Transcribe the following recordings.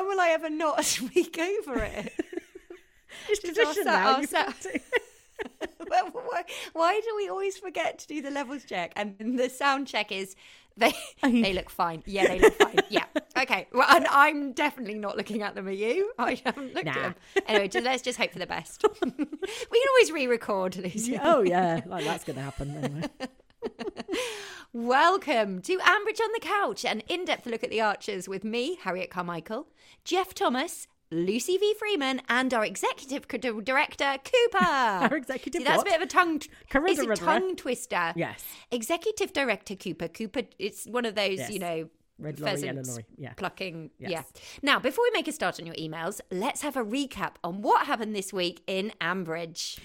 When will I ever not speak over it? It's tradition now. you've got to. Well, why, why do we always forget to do the levels check? And the sound check is they they look fine. Yeah, they look fine. Yeah. Okay. Well, and I'm definitely not looking at them. Are you? I haven't looked Nah. at them. Anyway, just, let's just hope for the best. we can always re-record, Lucy. oh yeah, like that's going to happen anyway. Welcome to Ambridge on the Couch, an in-depth look at the Archers with me, Harriet Carmichael, Jeff Thomas. Lucy V. Freeman and our executive co- director Cooper. our executive See, that's what? a bit of a tongue. Carissa it's a tongue twister. Yes. Executive director Cooper. Cooper. It's one of those, Yes. you know, Red lorry, yellow pheasants lorry, yeah. plucking. Yes. Yeah. Now, before we make a start on your emails, let's have a recap on what happened this week in Ambridge.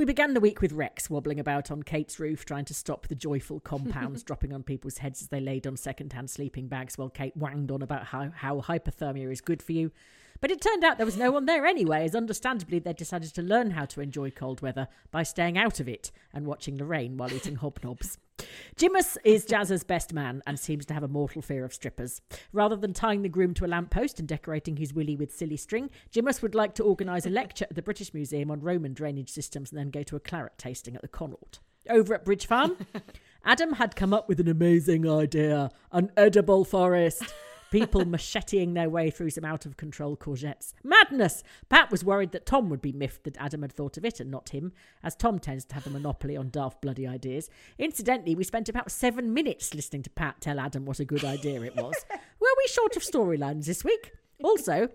We began the week with Rex wobbling about on Kate's roof, trying to stop the joyful compounds dropping on people's heads as they laid on second-hand sleeping bags, while Kate wanged on about how, how hypothermia is good for you. But it turned out there was no one there anyway, as understandably they decided to learn how to enjoy cold weather by staying out of it and watching the rain while eating hobnobs. Jimus is Jazz's best man and seems to have a mortal fear of strippers. Rather than tying the groom to a lamppost and decorating his willy with silly string, Jimus would like to organise a lecture at the British Museum on Roman drainage systems and then go to a claret tasting at the Connaught. Over at Bridge Farm, Adam had come up with an amazing idea an edible forest. People macheteing their way through some out of control courgettes. Madness! Pat was worried that Tom would be miffed that Adam had thought of it and not him, as Tom tends to have a monopoly on daft bloody ideas. Incidentally, we spent about seven minutes listening to Pat tell Adam what a good idea it was. Were we short of storylines this week? Also,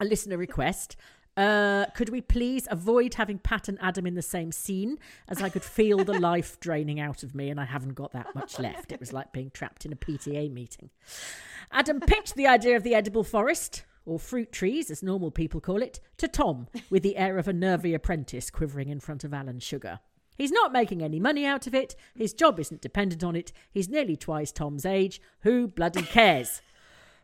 a listener request. Uh, could we please avoid having Pat and Adam in the same scene, as I could feel the life draining out of me, and I haven't got that much left. It was like being trapped in a PTA meeting. Adam pitched the idea of the edible forest, or fruit trees, as normal people call it, to Tom, with the air of a nervy apprentice quivering in front of Alan Sugar. He's not making any money out of it. His job isn't dependent on it. He's nearly twice Tom's age. Who bloody cares?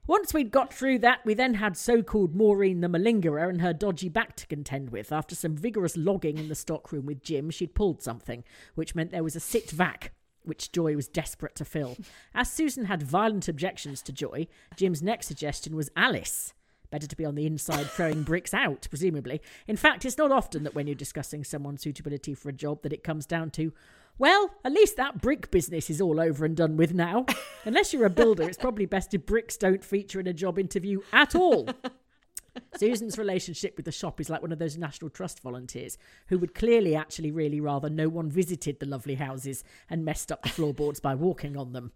Once we'd got through that, we then had so called Maureen the malingerer and her dodgy back to contend with. After some vigorous logging in the stockroom with Jim, she'd pulled something, which meant there was a sit vac, which Joy was desperate to fill. As Susan had violent objections to Joy, Jim's next suggestion was Alice. Better to be on the inside throwing bricks out, presumably. In fact, it's not often that when you're discussing someone's suitability for a job that it comes down to, well, at least that brick business is all over and done with now. Unless you're a builder, it's probably best if bricks don't feature in a job interview at all. Susan's relationship with the shop is like one of those National Trust volunteers who would clearly actually really rather no one visited the lovely houses and messed up the floorboards by walking on them.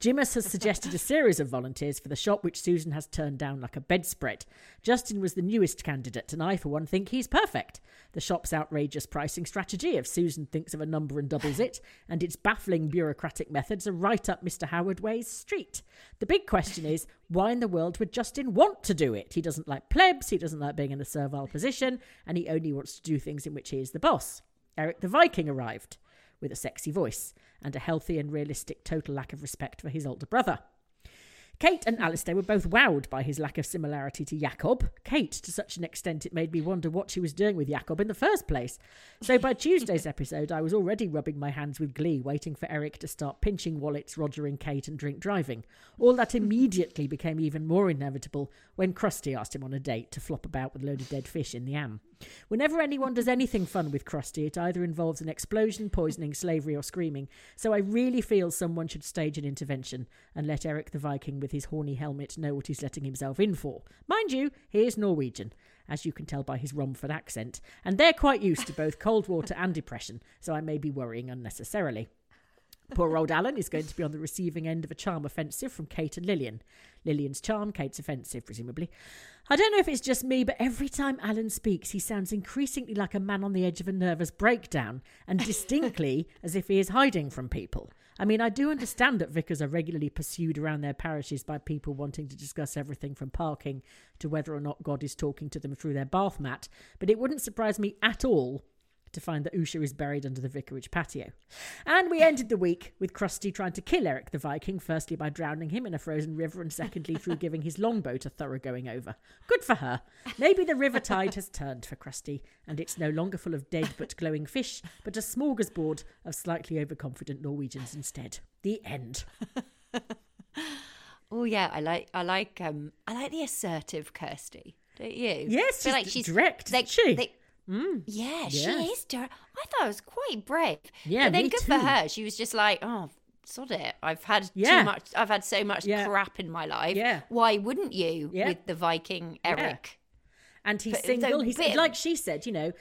Jimus has suggested a series of volunteers for the shop, which Susan has turned down like a bedspread. Justin was the newest candidate, and I, for one, think he's perfect. The shop's outrageous pricing strategy, if Susan thinks of a number and doubles it, and its baffling bureaucratic methods are right up Mr. Howard Way's street. The big question is, why in the world would Justin want to do it? He doesn't like plebs, he doesn't like being in a servile position, and he only wants to do things in which he is the boss. Eric the Viking arrived with a sexy voice and a healthy and realistic total lack of respect for his older brother. Kate and Alistair were both wowed by his lack of similarity to Jakob. Kate, to such an extent, it made me wonder what she was doing with Jakob in the first place. So by Tuesday's episode, I was already rubbing my hands with glee, waiting for Eric to start pinching wallets, rogering Kate, and drink driving. All that immediately became even more inevitable when Kirsty asked him on a date to flop about with a load of dead fish in the Am. Whenever anyone does anything fun with Kirsty, it either involves an explosion, poisoning, slavery, or screaming. So I really feel someone should stage an intervention and let Eric the Viking with his horny helmet know what he's letting himself in for. Mind you, he is Norwegian, as you can tell by his Romford accent, and they're quite used to both cold water and depression, so I may be worrying unnecessarily. Poor old Alan is going to be on the receiving end of a charm offensive from Kate and Lilian. Lilian's charm, Kate's offensive, presumably. I don't know if it's just me, but every time Alan speaks, he sounds increasingly like a man on the edge of a nervous breakdown, and distinctly as if he is hiding from people. I mean, I do understand that vicars are regularly pursued around their parishes by people wanting to discuss everything from parking to whether or not God is talking to them through their bath mat, but it wouldn't surprise me at all to find that Usha is buried under the vicarage patio. And we ended the week with Kirsty trying to kill Eric the Viking, firstly by drowning him in a frozen river, and secondly through giving his longboat a thorough going over. Good for her. Maybe the river tide has turned for Kirsty, and it's no longer full of dead but glowing fish, but a smorgasbord of slightly overconfident Norwegians instead. The end. Oh yeah, I like I like um I like the assertive Kirsty. Don't you? Yes, I like she's direct, isn't she? They, Mm. yeah, she Yes. is direct. I thought it was quite brave. Yeah, but then good too. for her. She was just like, oh, sod it. I've had Yeah. too much. I've had so much Yeah. crap in my life. Yeah. Why wouldn't you Yeah. with the Viking Eric? And he's But single. He's bit- like she said, you know,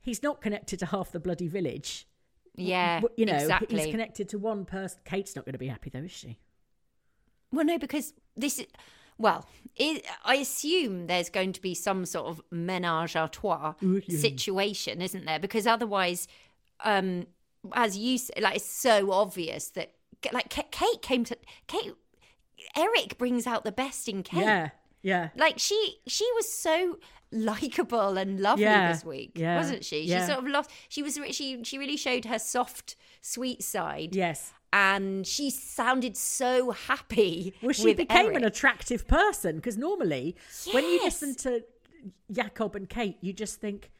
he's not connected to half the bloody village. Yeah, you know, exactly. he's connected to one person. Kate's not going to be happy though, is she? Well, no, because this is. Well, it, I assume there's going to be some sort of menage a trois situation, isn't there? Because otherwise, um, as you say, like it's so obvious that like Kate came to Kate. Eric brings out the best in Kate. Yeah, yeah. Like she, she was so likable and lovely Yeah, this week, yeah, wasn't she? yeah. She sort of lost. She was. She she really showed her soft, sweet side Yes. and she sounded so happy. Well, she became Eric. an attractive person because normally, when you listen to Jakob and Kate, you just think,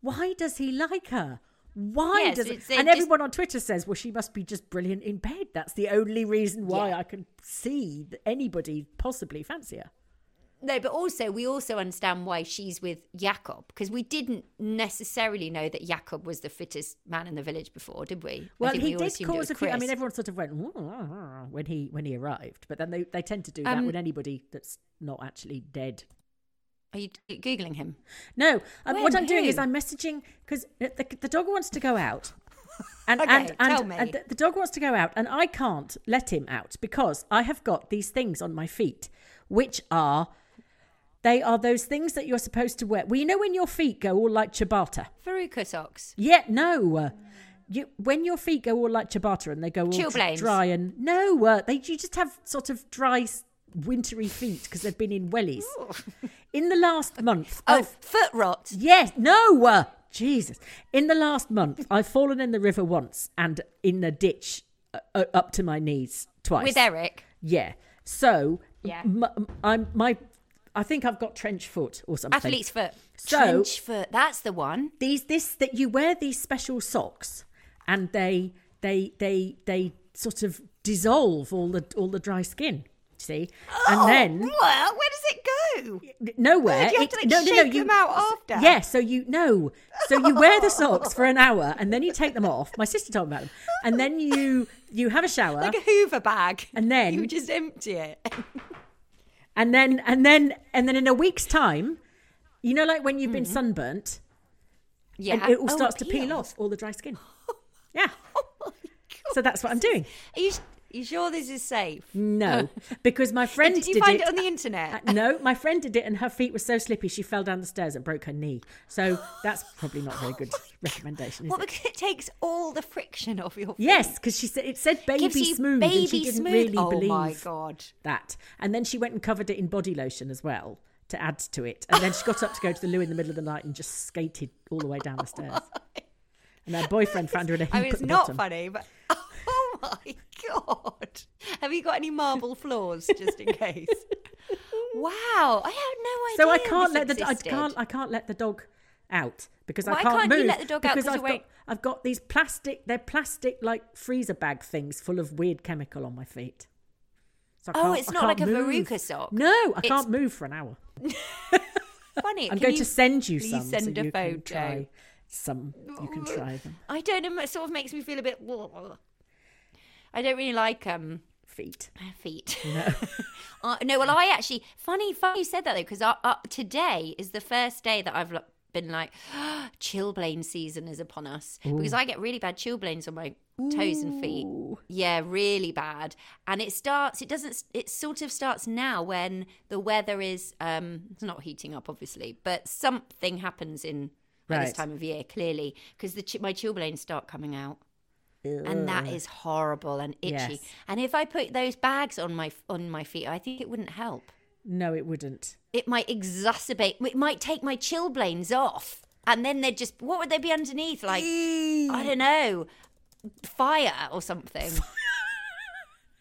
why does he like her? Why Yes, does it? and just- everyone on Twitter says, well, she must be just brilliant in bed. That's the only reason why Yeah. I can see anybody possibly fancy her. No, but also we also understand why she's with Jakob because we didn't necessarily know that Jakob was the fittest man in the village before, did we? Well, he we did cause a few. I mean, everyone sort of went when he when he arrived, but then they, they tend to do that Um, with anybody that's not actually dead. Are you googling him? No, um, what When? I'm doing is Who? I'm messaging because the, the dog wants to go out. And, Okay, and, and, and the, the dog wants to go out, and I can't let him out because I have got these things on my feet, which are they are those things that you're supposed to wear. Well, you know when your feet go all like ciabatta. Veruca socks. Yeah, no. You, when your feet go all like ciabatta and they go all Chilblains. dry and no, uh, they you just have sort of dry, wintry feet because they've been in wellies. In the last month, Oh, I've foot rot. Yes, no, uh, Jesus. In the last month, I've fallen in the river once and in a ditch uh, uh, up to my knees twice. With Eric. Yeah. So, Yeah. m- m- I'm my. I think I've got trench foot or something. Athlete's foot. So- Trench foot. That's the one. These this that you wear these special socks, and they they they they sort of dissolve all the all the dry skin. See, and oh, then Oh, Well, where does it go? nowhere. Do you have to, like, no, no, no. shake You them out after? Yeah, so you no, so you wear the socks for an hour and then you take them off. My sister told me about them, and then you you have a shower, Like a Hoover bag. And then- you just empty it. and then and then and then in a week's time, you know, like when you've been Mm-hmm. sunburnt, Yeah. and it all Oh, starts to peel off all the dry skin. Yeah, Oh so that's what I'm doing. Are you, you sure this is safe? No, because my friend Did you did you find it. it on the internet? Uh, no, my friend did it, and her feet were so slippy she fell down the stairs and broke her knee. So that's probably not a very good recommendation, is Well, it? because it takes all the friction off your feet. Yes, because she said it said baby smooth, baby and she didn't smooth. really oh believe my god! that. And then she went and covered it in body lotion as well to add to it. And then she got up to go to the loo in the middle of the night and just skated all the way down the stairs. And her boyfriend found her in a heap I mean, at it's not bottom. funny, but oh my god! Have you got any marble floors just in case? wow, I have no idea. So I can't let the I can't I can't let the dog out because I can't can't you move let the dog out because 'cause I've got I've got these plastic they're plastic like freezer bag things full of weird chemical on my feet. So I Oh, it's not like can't a move. Veruca sock. No, I It's- can't move for an hour. Funny. I'm going you to send you please some Send so a you photo. can try some. You can try them. I don't know. It sort of makes me feel a bit. I don't really like um feet. feet. No. Uh, no, well, I actually funny, funny you said that though, because uh, uh, today is the first day that I've been like, chilblain season is upon us because I get really bad chilblains on my toes and feet. Yeah, really bad, and it starts. It doesn't. It sort of starts now when the weather is. um It's not heating up, obviously, but something happens in at this time of year clearly because ch- my chilblains start coming out and that is horrible and itchy. Yes. And if I put those bags on my on my feet, I think it wouldn't help. No, it wouldn't. It might exacerbate. It might take my chilblains off, and then they'd just what would they be underneath? Like I don't know, fire or something.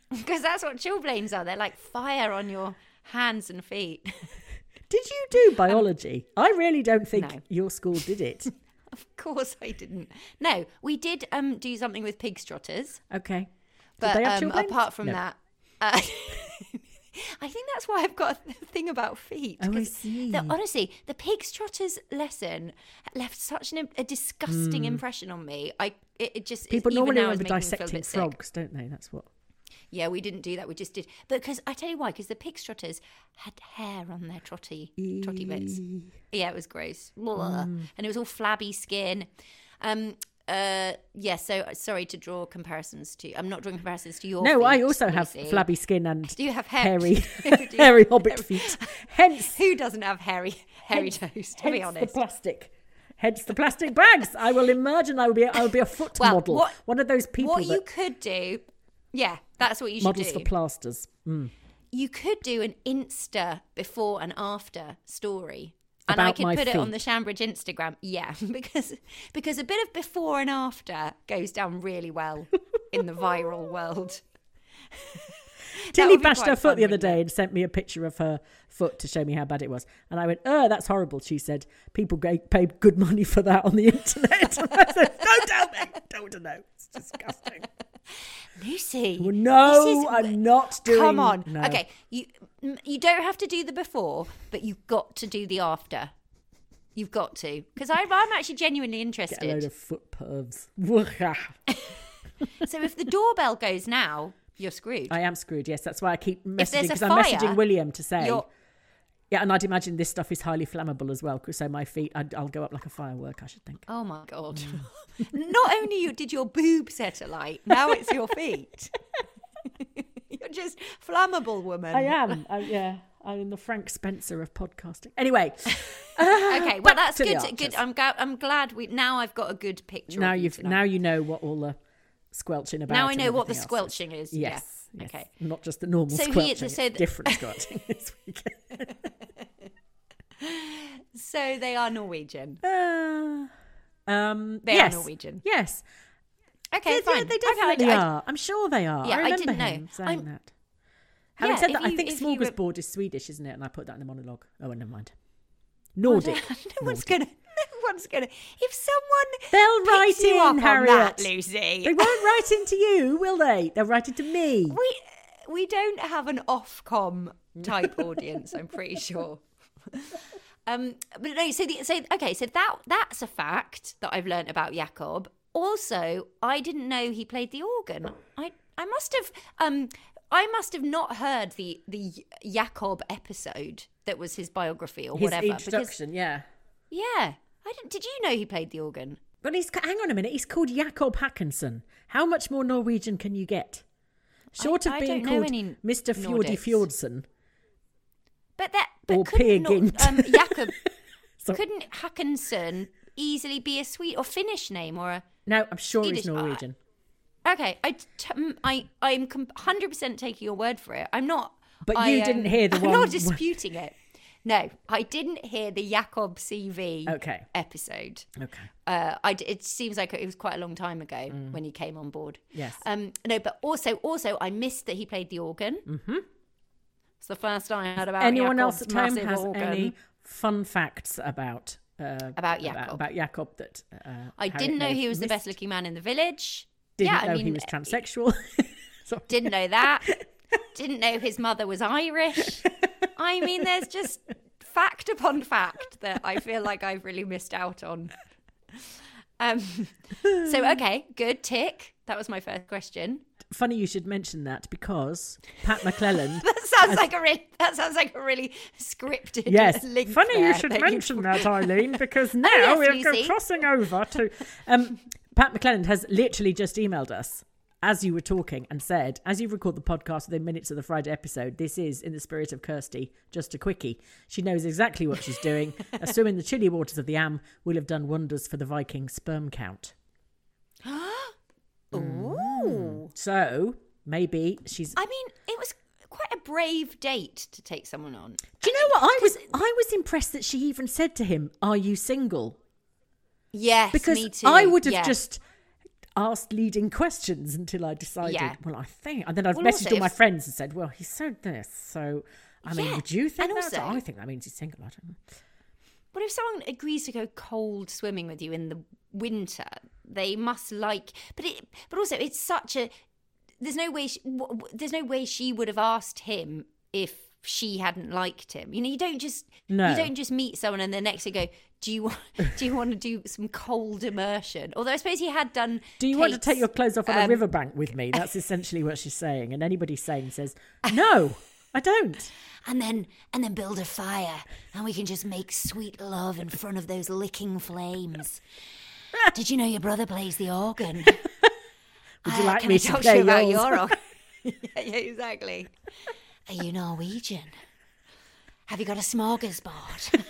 Because that's what chilblains are. They're like fire on your hands and feet. Did you do um, biology? I really don't think no. your school did it. of course, I didn't. No, we did um do something with pig strotters. Okay. But um, apart from No. that, uh, I think that's why I've got a thing about feet. Oh, I see. The, honestly, the pig trotters lesson left such an, a disgusting impression on me. I it, it just. People normally remember making me feel a dissecting bit sick. frogs, don't they? That's what. Yeah, we didn't do that. We just did because I tell you why. Because the pig trotters had hair on their trotty trotty bits. Yeah, it was gross, Mm. and it was all flabby skin. Um. Uh. Yeah. So sorry to draw comparisons to. I'm not drawing comparisons to your. No, I feet, also have Lucy. flabby skin and Do you have hair? hairy, hairy hobbit feet. Hence, Who doesn't have hairy, hairy toes? To be hence the plastic. Hence the plastic bags. I will imagine I will be. I will be a foot Well, model. what- One of those people what that you could do, yeah, that's what you should models do. for plasters. Mm. you could do an Insta before and after story. And I could put it on the feet. Shambridge Instagram. Yeah, because because a bit of before and after goes down really well in the viral world. Tilly bashed her foot the other day and sent me a picture of her foot to show me how bad it was. And I went, "Oh, that's horrible." She said, "People pay good money for that on the internet." And I said, "Don't tell me. Don't know. It's disgusting." Lucy. Well, no, is- I'm not doing. Come on. No. Okay, you you don't have to do the before, but you've got to do the after. You've got to because I'm actually genuinely Get a load interested. of foot pervs. so if the doorbell goes now, you're screwed. I am screwed. Yes, that's why I keep messaging because I'm messaging William to say. Yeah, and I'd imagine this stuff is highly flammable as well. So my feet, I'd, I'll go up like a firework. I should think. Oh my god! Mm. Not only did your boob set alight, now it's your feet. You're just flammable, woman. I am. I, yeah, I'm the Frank Spencer of podcasting. Anyway, Okay, well that's good. Good. I'm glad. I'm glad we now. I've got a good picture. now you've tonight. now you know what all the squelching about. Now I know what the else is. squelching is. Yeah. Yes, yes. Okay. Not just the normal So he- squelching. so it's th- different squelching this week. So they are Norwegian. Uh, um, They are yes. Norwegian. Yes, Okay, Yeah, fine. yeah, they Okay, I- definitely I- are. I'm sure they are. Yeah, I I remember didn't know. saying I'm- that. Having Yeah, said that, I think you were- smorgasbord is Swedish, isn't it? And I put that in the monologue. Oh, never mind. Nordic. no one's gonna. No one's gonna. If someone They'll write you in, up on that, Harriet. Lucy. They won't write into you, will they? They'll write into me. we we don't have an Ofcom type audience. I'm pretty sure. Um, but no. So the, so okay. So that that's a fact that I've learnt about Jakob. Also, I didn't know he played the organ. I I must have um I must have not heard the the Jakob episode that was his biography or His whatever. introduction, yeah. Because, yeah, I didn't. Did you know he played the organ? But he's hang on a minute. He's called Jakob Hakansson. How much more Norwegian can you get? Short of I being called Mr. Fjordi. Fjordsen. But that but Or couldn't not, um, Jakob couldn't Hakansson easily be a Swede or Finnish name or a No, I'm sure Swedish- he's Norwegian. Okay, I, t- I, I'm hundred percent taking your word for it. I'm not. But I, you didn't um, hear the I'm one- not disputing it. No, I didn't hear the Jakob CV Okay. episode. Okay. Uh, I it seems like it was quite a long time ago when he came on board. Mm. Yes. Um, no, but also, also, I missed that he played the organ. Mm-hmm. It's the first I heard about Anyone else Jakob's at home has organ. any fun facts about uh, About about, Jakob. about Jakob that uh, I didn't know he was the best looking man in the village. Didn't yeah, know I mean, he was transsexual. Didn't know that. didn't know his mother was Irish. I mean, there's just fact upon fact that I feel like I've really missed out on. Um, so okay, good tick. That was my first question. funny you should mention that because Pat McClellan. That sounds like a really that sounds like a really scripted yes, link. funny you should that mention that, Eileen, because now yes, we're crossing over to. Um, Pat McClelland has literally just emailed us as you were talking and said, as you record the podcast within minutes of the Friday episode, this is, in the spirit of Kirsty, just a quickie. She knows exactly what she's doing. a swim in the chilly waters of the Am will have done wonders for the Viking sperm count. Ooh. So maybe she's. I mean, it was quite a brave date to take someone on. Do you know what I was? I was impressed that she even said to him, "Are you single?" Yes, Because me too. I would have yeah. just asked leading questions until I decided. Yeah. Well, I think, and then I've Well, messaged all my friends and said, "Well, he said this, so." I mean, Yeah, would you think and that? also- I think that means he's single. I don't know. But if someone agrees to go cold swimming with you in the winter, they must like. But it. But also, it's such a. There's no way. She, there's no way she would have asked him if she hadn't liked him. You know, you don't just. No. You don't just meet someone and the next day go. Do you want? Do you want to do some cold immersion? Although I suppose he had done. Do you want to take your clothes off on a um, riverbank with me? That's essentially what she's saying. And anybody sane says, "No, I don't." and then and then build a fire and we can just make sweet love in front of those licking flames. Did you know your brother plays the organ? Would you Uh, like can me I to talk play to you about your organ? yeah, yeah, exactly. Are you Norwegian? Have you got a smorgasbord?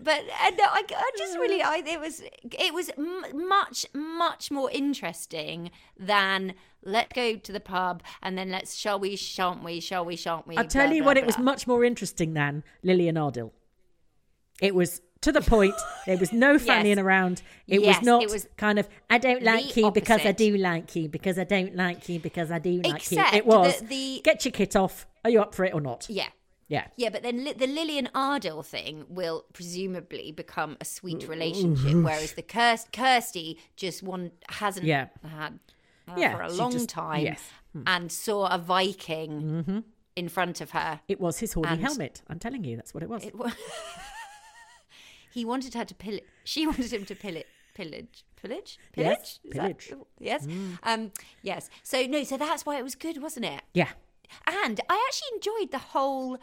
But uh, no, I, I just really, I it was it was m- much much more interesting than let's go to the pub and then let's shall we shan't we shall we shan't we. I'll tell blah, you blah, what, it was much more interesting than Lilian Ardell. It was to the point. There was no fannying around. It Yes, was not it was kind of, I don't like the you because I do like you, because I don't like you, because I do like Except you. It was, that the- get your kit off. Are you up for it or not? Yeah. Yeah. Yeah, but then li- the Lilian Ardell thing will presumably become a sweet relationship, whereas the Kirst- Kirsty just one hasn't Yeah. had Yeah, for a she long just- time, yes. Hmm. and saw a Viking in front of her. It was his horny And- helmet. I'm telling you, that's what it was. It wa- he wanted her to pill. She wanted him to pill it. Pillage, pillage, Yes, pillage, Is that- pillage. Yes, um, yes. So no, so that's why it was good, wasn't it? yeah. And I actually enjoyed the whole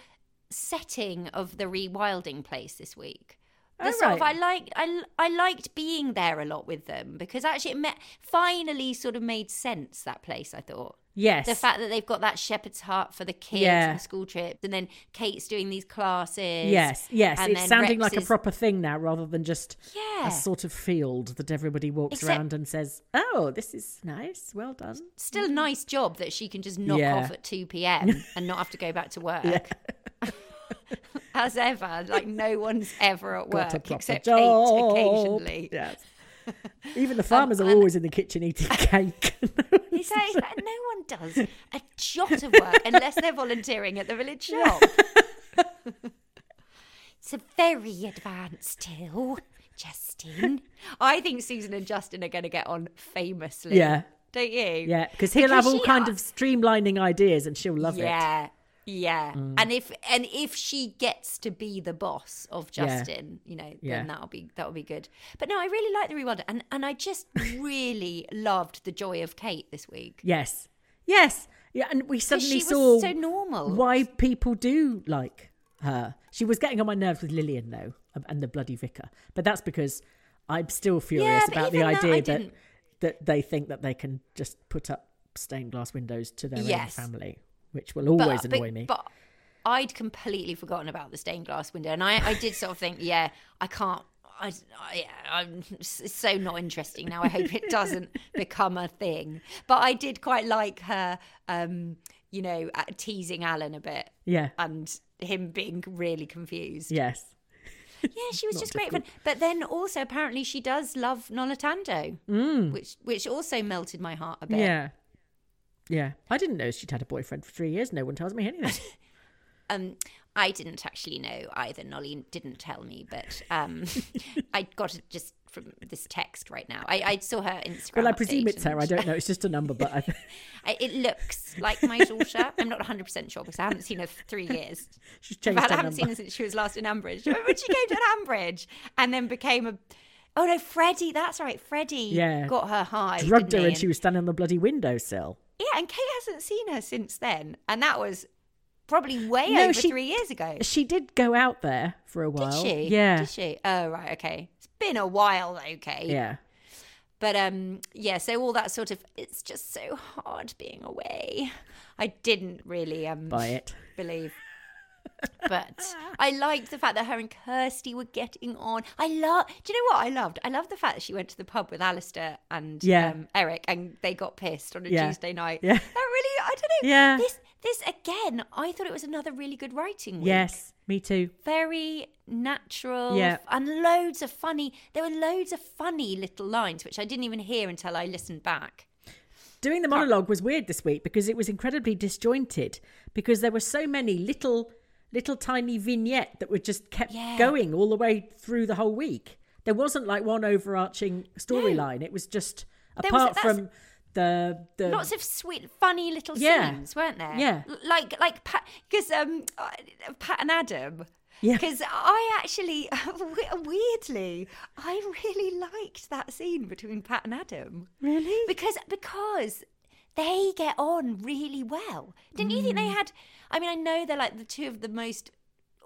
setting of the rewilding place this week. The Oh, sort of, I right. liked I, I liked being there a lot with them because actually it met, finally sort of made sense that place I thought Yes. the fact that they've got that shepherd's hut for the kids Yeah. and school trips and then Kate's doing these classes Yes, yes. and It's sounding Rex like a proper thing now rather than just Yeah. a sort of field that everybody walks Except- around and says, oh, this is nice. Well done. still a mm-hmm. nice job that she can just knock Yeah. off at 2 p.m. and not have to go back to work. As ever, like no one's ever at work except. Kate occasionally. Yes. Even the um, farmers are always in the kitchen eating cake. He says that no one does a jot of work unless they're volunteering at the village shop. it's a very advanced till, Justin. I think Susan and Justin are going to get on famously. Yeah. Don't you? yeah, because he'll have all kind of streamlining ideas and she'll love it. yeah. Yeah, Mm. and if and if she gets to be the boss of Yeah. Justin, you know, then Yeah. that'll be that'll be good. But no, I really like the rewilder, and and I just really loved the joy of Kate this week. Yes. Yes. Yeah, and we suddenly she was saw so normal. why people do like her. She was getting on my nerves with Lilian though, and the bloody vicar. But that's because I'm still furious but about the that idea that that they think that they can just put up stained glass windows to their Yes. own family, which will always but, annoy but, me. But I'd completely forgotten about the stained glass window, and I, I did sort of think, yeah, I can't. I, I, I'm it's so not interesting now. I hope it doesn't become a thing. But I did quite like her, um, you know, uh, teasing Alan a bit yeah. and him being really confused. Yes. Yeah, she was just great fun. But then also apparently she does love Noluthando, which which also melted my heart a bit. Mm. Yeah. Yeah. I didn't know she'd had a boyfriend for three years. No one tells me anything. Um, I didn't actually know either. Nolly didn't tell me, but um, I got it just from this text right now. I, I saw her Instagram. well, I presume it's her. I don't know. It's just a number, but I, I- It looks like my daughter. I'm not 100 percent sure because I haven't seen her for three years. she's changed fact, I haven't number. seen her since she was last in Ambridge. Remember when she came to Ambridge and then became a Oh no, Freddie. That's right. Freddie. Yeah. got her high. Drugged her he? and she was standing on the bloody windowsill. Yeah, and Kate hasn't seen her since then, and that was probably way No, over she- three years ago. She did go out there for a while. Did she? Yeah. Did she? Oh right, okay. It's been a while, okay. Yeah. But um, yeah. So all that sort of, it's just so hard being away. I didn't really um Buy it. believe. But I liked the fact that her and Kirsty were getting on. I love. Do you know what I loved? I loved the fact that she went to the pub with Alistair and Yeah. um, Eric, and they got pissed on a Yeah. Tuesday night. Yeah. That really, I don't know. Yeah. This, this again, I thought it was another really good writing week. Yes, me too. Very natural. Yeah. And loads of funny. There were loads of funny little lines which I didn't even hear until I listened back. Doing the monologue was weird this week because it was incredibly disjointed because there were so many little little tiny vignette that were just kept Yeah. going all the way through the whole week. There wasn't like one overarching storyline. It was just There was- apart from the the Lots of sweet, funny little Yeah. scenes, weren't there? Yeah. Like, like Pat, because um, uh, Pat and Adam. Yeah. Because I actually, weirdly, I really liked that scene between Pat and Adam. Really? Because because they get on really well. Didn't you think they hmm. had? I mean, I know they're like the two of the most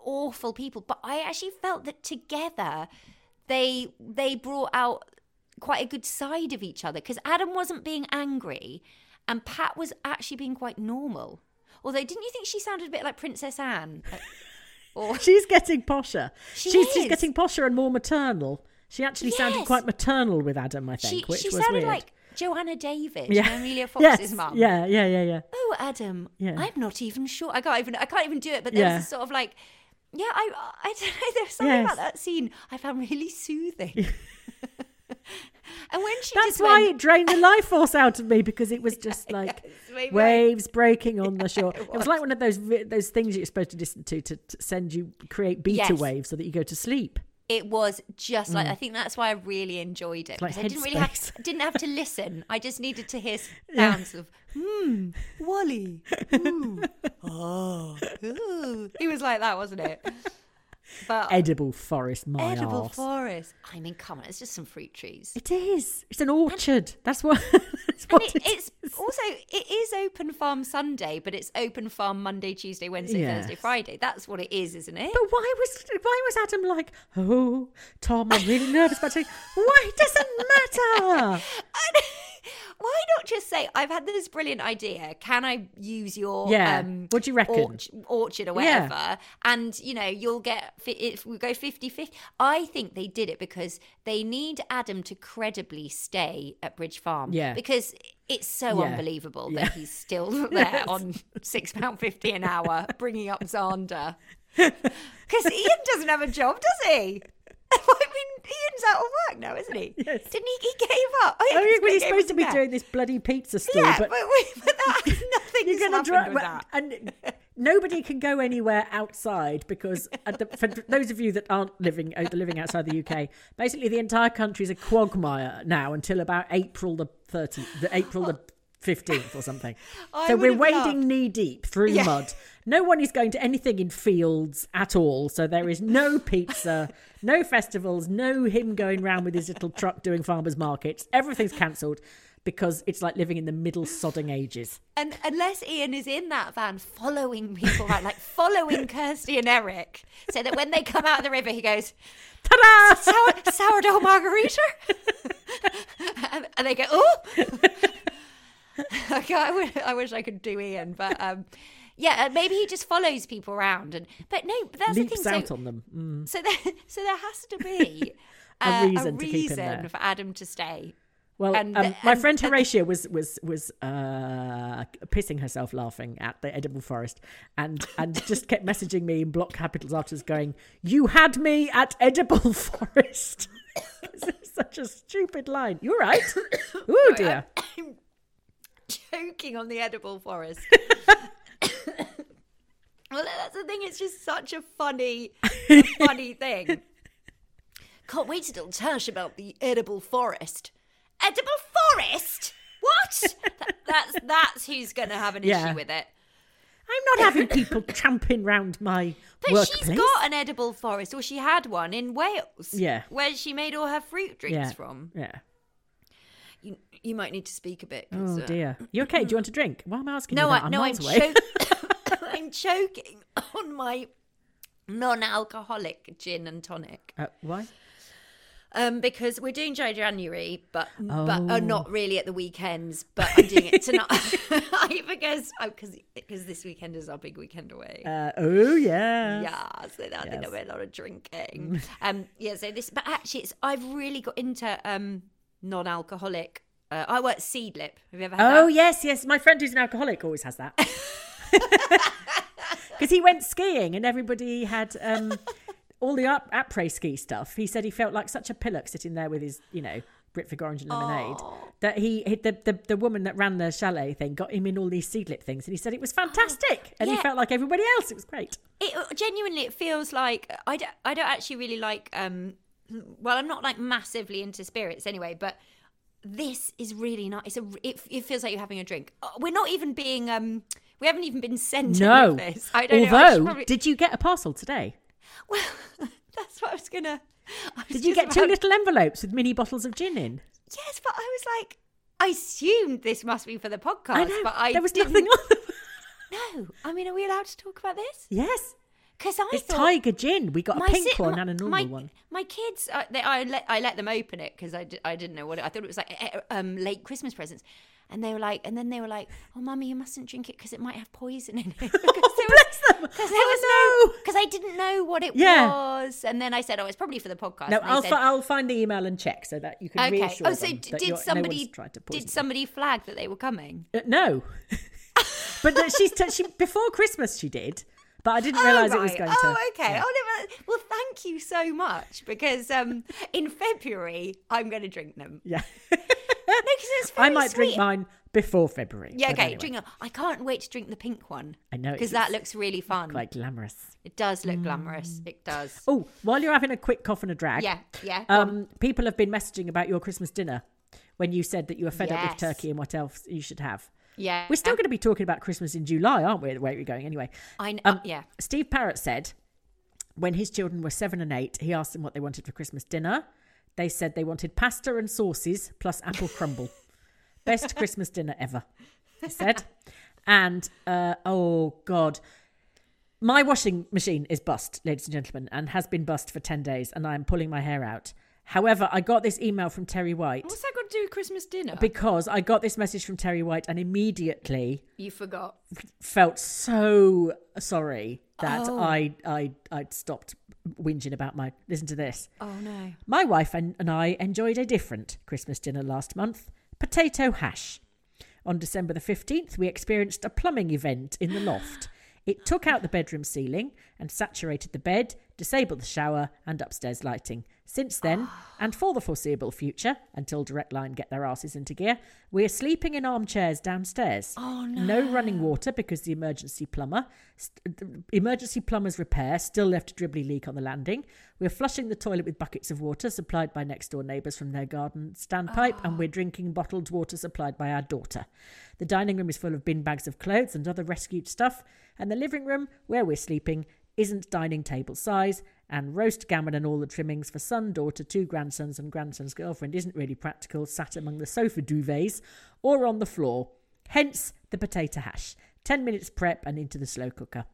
awful people, but I actually felt that together they they brought out quite a good side of each other because Adam wasn't being angry and Pat was actually being quite normal. Although, didn't you think she sounded a bit like Princess Anne? Or She's getting posher. She she's, she's getting posher and more maternal. She actually sounded quite maternal with Adam, I think, she which she was sounded weird. like Joanna David, yeah. Emilia Fox's yes. mum. Yeah, yeah, yeah, yeah. oh adam Yeah. i'm not even sure i can't even i can't even do it but there's Yeah. a sort of like yeah i i don't know there's something Yes. about that scene i found really soothing and when she That's why went, it drained the life force out of me because it was just like I- waves breaking on the shore. It it, was. like one of those those things you're supposed to listen to to, to send you create beta Yes. waves so that you go to sleep. It was just like i think that's why i really enjoyed it Mm. like because i didn't really have didn't have to listen i just needed to hear sounds of hmm wally ooh, oh ooh. he was like that wasn't it but Edible forest, my edible arse. forest i mean come on it's just some fruit trees It is. It's an orchard. That's what. That's And what it, it it's also it is open farm Sunday, but it's open farm Monday, Tuesday, Wednesday, Yes. Thursday, Friday. That's what it is, isn't it? But why was why was Adam like, oh, Tom, I'm really nervous about saying, why? It doesn't matter. Why not just say, "I've had this brilliant idea. Can I use your Yeah. um, What do you reckon? orch- orchard or Yeah. whatever?" And you know, you'll get if we go 50-50. I think they did it because they need Adam to credibly stay at Bridge Farm. Yeah. because it's so Yeah. unbelievable Yeah. that he's still there on six pound fifty an hour, bringing up Xander. Because Ian doesn't have a job, does he? I mean, Ian's out of work now, isn't he? Yes. Didn't he? He gave up. Oh, yeah, I mean, 'cause well, he he's supposed to be doing this bloody pizza store. Yeah, but but, we, but that nothing you're happened drive, with that. and nobody can go anywhere outside because the, for those of you that aren't living uh, living outside the UK, basically the entire country is a quagmire now until about April the 30th, the April the 15th or something. I so we're wading loved- knee deep through Yeah. mud. No one is going to anything in fields at all. So there is no pizza, no festivals, no him going round with his little truck doing farmers markets. Everything's cancelled because it's like living in the middle sodding ages. And unless Ian is in that van following people around, like following Kirsty and Eric, so that when they come out of the river, he goes, Ta-da! Sour, sourdough margarita? and, and they go, oh! okay, I, wish, I wish I could do Ian, but um, yeah, uh, maybe he just follows people around. and But no, but that's Leaps the thing. out so, on them. Mm. so, there, so there has to be A uh, reason to keep him reason there. for Adam to stay. Well, And um, the- my and- friend and- Horatia was was was uh, pissing herself laughing at the edible forest, and and just kept messaging me in block capitals afterwards, going, "You had me at edible forest." such a stupid line. You're right. Oh dear. I'm choking on the edible forest. Well, that's the thing. It's just such a funny, funny thing. Can't wait to tell Tash about the edible forest. Edible forest? What? That- that's that's who's going to have an Yeah. issue with it. I'm not having people tramping round my But workplace. she's got an edible forest, or she had one in Wales. Yeah. Where she made all her fruit drinks yeah. from. Yeah. You, you might need to speak a bit. Oh uh, dear. You okay? Do you want a drink? Why am I asking No, you that? I, I'm no, I'm, miles away. cho- I'm choking on my non-alcoholic gin and tonic. Uh, why? Um, because we're doing Dry January, but but Oh. uh, not really at the weekends. But I'm doing it tonight because because because this weekend is our big weekend away. Uh, oh yeah. yeah, so I think Yes. there'll be a lot of drinking. um, yeah, so this, but actually, it's I've really got into um non-alcoholic. Uh, I work Seedlip. Have you ever had Oh that? yes, yes. My friend who's an alcoholic always has that. Because he went skiing and everybody had um, all the après ski stuff. He said he felt like such a pillock sitting there with his, you know, Britvic orange and lemonade. That he, he the, the the woman that ran the chalet thing got him in all these seedlip things, and he said it was fantastic, and he felt like everybody else. It was great. it uh, genuinely it feels like I don't, I don't actually really like um well I'm not like massively into spirits anyway but this is really nice it's a it, it feels like you're having a drink Uh, we're not even being um we haven't even been sent No. this I don't Although, know probably- did you get a parcel today? well that's what I was gonna I was Did you get two little envelopes with mini bottles of gin in? yes but I was like I assumed this must be for the podcast I know. but I there was didn't- nothing on no I mean are we allowed to talk about this Yes, because I it's thought Tiger Gin. We got a pink si- one my- and a normal my, one. My kids, uh, they, I let I let them open it because I, I didn't know what it, I thought it was like eh, eh, um, late Christmas presents, and they were like, and then they were like, "Oh, mummy, you mustn't drink it because it might have poison in it." Because there was, Bless them. Because there Oh, was no, because I didn't know what it Yeah. was, and then I said, "Oh, it's probably for the podcast." No, I'll, said, fi- I'll find the email and check so that you can Okay. reassure Oh, so them d- did no somebody one's tried to poison did them. somebody flag that they were coming? Uh, no, but that she's t- she before Christmas she did, but I didn't realise it was right. going to. Oh, okay. yeah. Oh, no, well, thank you so much because um, in February I'm going to drink them. Yeah, No, because it's very I might drink mine before February. Yeah, okay. anyway, Drink. I can't wait to drink the pink one. I know, because that looks really fun. quite glamorous. it does look glamorous. It does. Oh, while you're having a quick cough and a drag, Yeah, yeah. Um, people have been messaging about your Christmas dinner when you said that you were fed up with turkey and what else you should have. yeah. We're still going to be talking about Christmas in July, aren't we? The way we're going, anyway. I know. Um, yeah. Steve Parrott said when his children were seven and eight, he asked them what they wanted for Christmas dinner. They said they wanted pasta and sauces plus apple crumble. Best Christmas dinner ever, he said. And uh, oh god, my washing machine is bust, ladies and gentlemen, and has been bust for ten days, and I am pulling my hair out. However, I got this email from Terry White What's that got to do with Christmas dinner? because I got this message from Terry White, and immediately you forgot. felt so sorry that Oh. I I I'd stopped whinging about my listen to this. Oh no. My wife and, and I enjoyed a different Christmas dinner last month, potato hash. On December the 15th, we experienced a plumbing event in the loft. It took out the bedroom ceiling and saturated the bed, disabled the shower and upstairs lighting. Since then, and for the foreseeable future, until Direct Line get their asses into gear, we are sleeping in armchairs downstairs. Oh, no. No running water because the emergency plumber, st- the emergency plumber's repair still left a dribbly leak on the landing. We're flushing the toilet with buckets of water supplied by next door neighbours from their garden standpipe, and we're ah. drinking bottled water supplied by our daughter. The dining room is full of bin bags of clothes and other rescued stuff, and the living room, where we're sleeping, isn't dining table size, and roast gammon and all the trimmings for son, daughter, two grandsons, and grandson's girlfriend isn't really practical, sat among the sofa duvets or on the floor. Hence the potato hash. 10 minutes prep and into the slow cooker.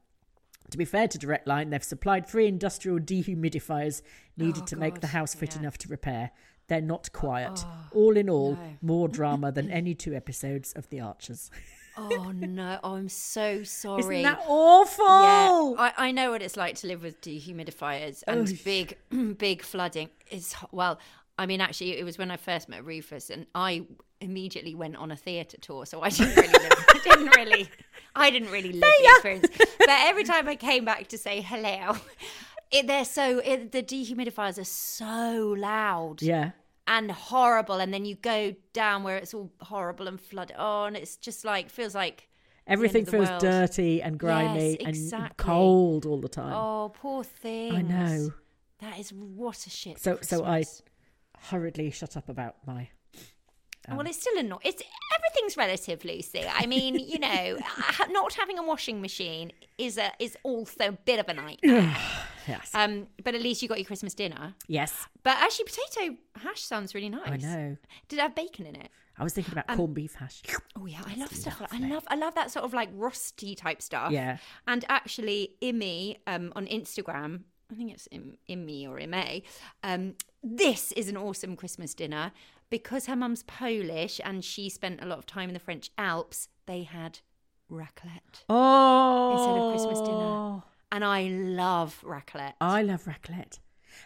To be fair to Direct Line, they've supplied three industrial dehumidifiers needed Oh, to make the house fit yeah. enough to repair. They're not quiet. Oh, all in all, no. more drama than any two episodes of The Archers. Oh no. Oh, I'm so sorry. Isn't that awful? Yeah, I, I know what it's like to live with dehumidifiers and Oh. big, big flooding. Is well, I mean, actually, it was when I first met Rufus, and I immediately went on a theatre tour, so I didn't really, live, I didn't really, I didn't really live the experience. But every time I came back to say hello, it, they're so it, the dehumidifiers are so loud yeah. And horrible, and then you go down where it's all horrible and flooded. Oh, and it's just like feels like. Everything feels world. dirty and grimy Yes, and cold all the time. Oh, poor thing. I know. That is what a shit. So, so I hurriedly shut up about my time. Well, it's still a not. It's everything's relative, Lucy. I mean, you know, not having a washing machine is a is also a bit of a nightmare. yes. um, but at least you got your Christmas dinner. yes. But actually, potato hash sounds really nice. I know. Did it have bacon in it? I was thinking about Um, corned beef hash. Oh yeah, I love stuff. Like, I love I love that sort of like rusty type stuff. Yeah. And actually, Imi um, on Instagram, I think it's Im- Imi or Ime. Um, this is an awesome Christmas dinner because her mum's Polish and she spent a lot of time in the French Alps. They had raclette, Oh. Instead of Christmas dinner. And I love raclette. I love raclette.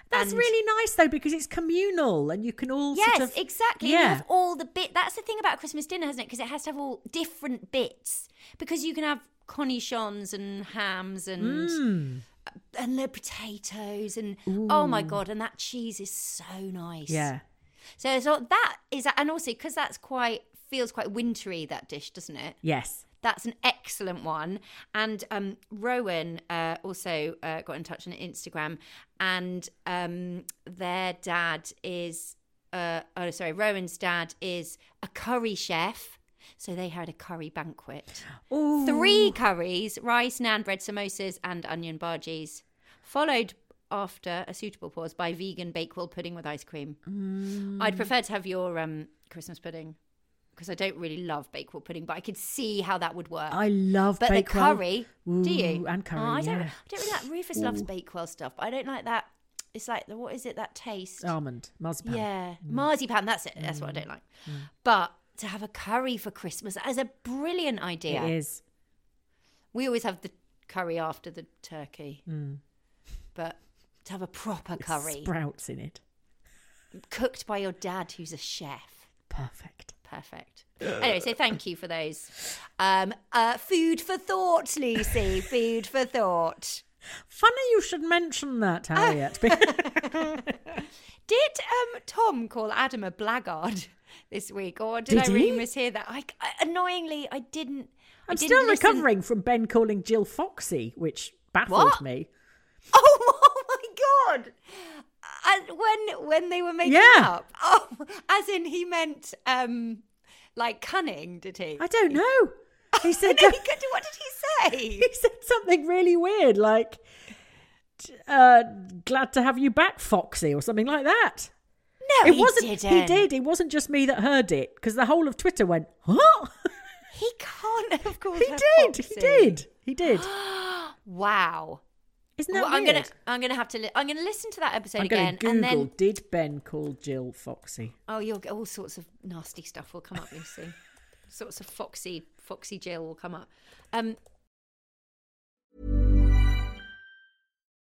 That's And- really nice though because it's communal and you can all Yes, sort of exactly. And You Yeah. have all the bit. That's the thing about Christmas dinner, hasn't it? Because it has to have all different bits. Because you can have cornichons and hams and Mm. and the potatoes and oh my god, and that cheese is so nice. Yeah. So, so that is, and also because that's quite feels quite wintry that dish, doesn't it? Yes. That's an excellent one. And um, Rowan uh, also uh, got in touch on Instagram, and um, their dad is, uh, oh, sorry, Rowan's dad is a curry chef. So they had a curry banquet. Ooh. Three curries, rice, naan bread, samosas, and onion bhajis, followed after a suitable pause by vegan bakewell pudding with ice cream. I'd prefer to have your um, Christmas pudding because I don't really love bakewell pudding, but I could see how that would work. I love but Bakewell. the curry, do you? And curry, Oh, I don't. yeah. I don't really like. Rufus loves bakewell stuff, but I don't like that. It's like the what is it? That taste. Almond, marzipan. Yeah, mm. marzipan. That's it. That's what I mm. don't like. Mm. But to have a curry for Christmas is a brilliant idea. It is. We always have the curry after the turkey, but to have a proper curry Sprouts in it. cooked by your dad, who's a chef. Perfect. Perfect. Anyway, so thank you for those. Um, uh, food for thought, Lucy. food for thought. Funny you should mention that, Harriet. Did um, Tom call Adam a blackguard this week, or did, Did I really he? mishear that? I, I- annoyingly, I didn't. I I'm didn't still listen- recovering from Ben calling Jill Foxy, which baffled What? me. Oh, oh my god! And when when they were making Yeah. up, oh, as in he meant um, like cunning, did he? I don't know. He said he could what did he say? he said something really weird, like uh, "Glad to have you back, Foxy," or something like that. No, it he wasn't. didn't. He did. It wasn't just me that heard it because the whole of Twitter went, "Huh?" He can't have called he did. He did. He did. Wow. Isn't that Well, I'm gonna I'm gonna have to li- I'm gonna listen to that episode I'm again, to and Google. then Did Ben call Jill Foxy? oh, you'll get all sorts of nasty stuff will come up, Lucy. sorts of foxy foxy Jill will come up. Um,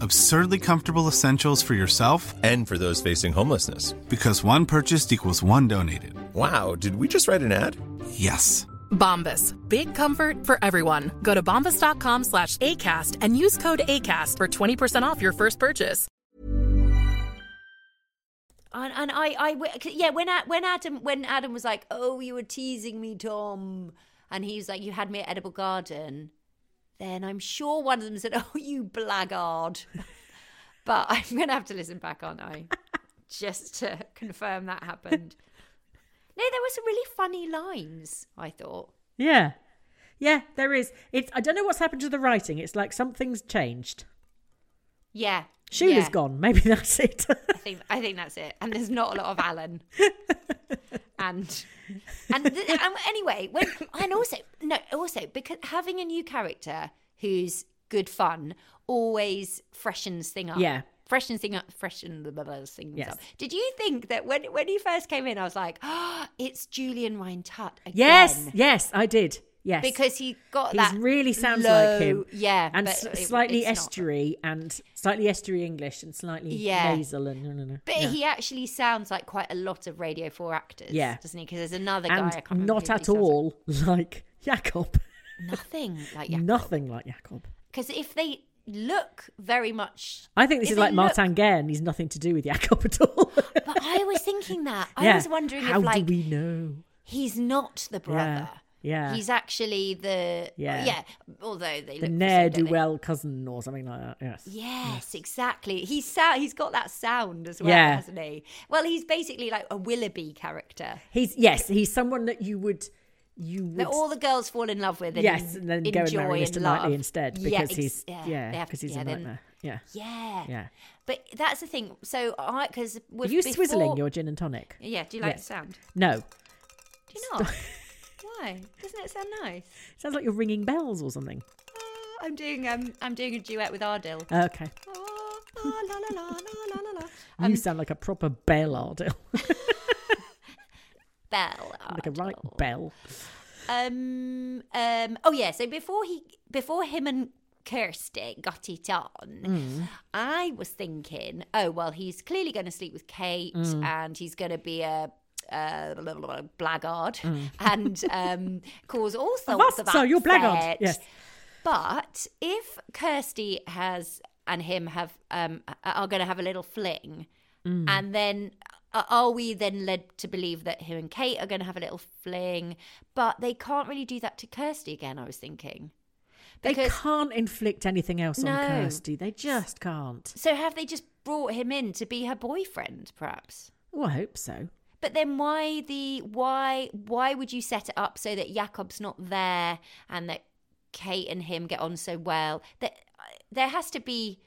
Absurdly comfortable essentials for yourself And for those facing homelessness. because one purchased equals one donated. Wow, did we just write an ad? Yes. Bombas. Big comfort for everyone. Go to bombas.com slash ACAST and use code ACAST for 20% off your first purchase. and, and I, I, w- yeah, when A- when Adam when Adam was like, "Oh, you were teasing me, Tom," and he's like, "You had me at Edible Garden," then I'm sure one of them said, "Oh, you blackguard." but I'm gonna have to listen back, aren't I? Just to confirm that happened. No, there were some really funny lines. I thought. Yeah. Yeah, there is. It's. I don't know what's happened to the writing. It's like something's changed. Yeah, Sheila's yeah. gone. Maybe that's it. I think I think that's it. And there's not a lot of Alan. and and, th- and anyway, when and also no, also because having a new character who's good fun always freshens thing up. Yeah. Freshens thing up, freshen the things Yes. up. Did you think that when when he first came in, I was like, oh, it's Julian Rhind-Tutt again? Yes, yes, I did. Yes, because he got that. He that. really sounds low- like him. Yeah, and s- it- slightly it's not. estuary and slightly estuary English and slightly Yeah. nasal and no, no, no. But yeah. he actually sounds like quite a lot of Radio Four actors, Yeah. doesn't he? Because there's another guy and remember not at sounds like. all like Jakob. nothing like yeah. Nothing like Jakob. Because if they look very much, I think this is like Martin Guerre and he's nothing to do with Jakob at all. But I was thinking that. I Yeah. was wondering How if like do we know? he's not the brother. Yeah. Yeah, he's actually the Yeah. yeah. Although they The ne'er do well cousin or something like that. Yes. Yes, exactly. He's sound. He's got that sound as well, Yeah. hasn't he? Well, he's basically like a Willoughby character He's yes, he's someone that you would you would that all the girls fall in love with. And yes, and then go and marry Mr. Knightley instead Yeah, because ex- he's yeah, yeah because he's yeah, a then- Yeah. Yeah, Yeah. But that's the thing. So I because Are you swizzling your gin and tonic? Yeah. Do you like Yes. the sound? No. Do you not? Doesn't it sound nice? Sounds like you're ringing bells or something. Oh, I'm doing um I'm doing a duet with Ardil. Okay. Oh, la, la, la, you sound like a proper bell, Ardil. Bell. like a right bell. Um. Um. Oh yeah. So before he, before him and Kirsty got it on, Mm. I was thinking, oh well, he's clearly going to sleep with Kate, Mm. and he's going to be a. Uh, blackguard Mm. and um, cause all sorts of so you're blackguard, yes. But if Kirsty has and him have um, are going to have a little fling, Mm. and then are we then led to believe that him and Kate are going to have a little fling? But they can't really do that to Kirsty again. I was thinking. They can't inflict anything else on Kirsty. They just can't. So have they just brought him in to be her boyfriend, perhaps? Oh, I hope so. But then why the why why would you set it up so that Jakob's not there and that Kate and him get on so well? That there has to be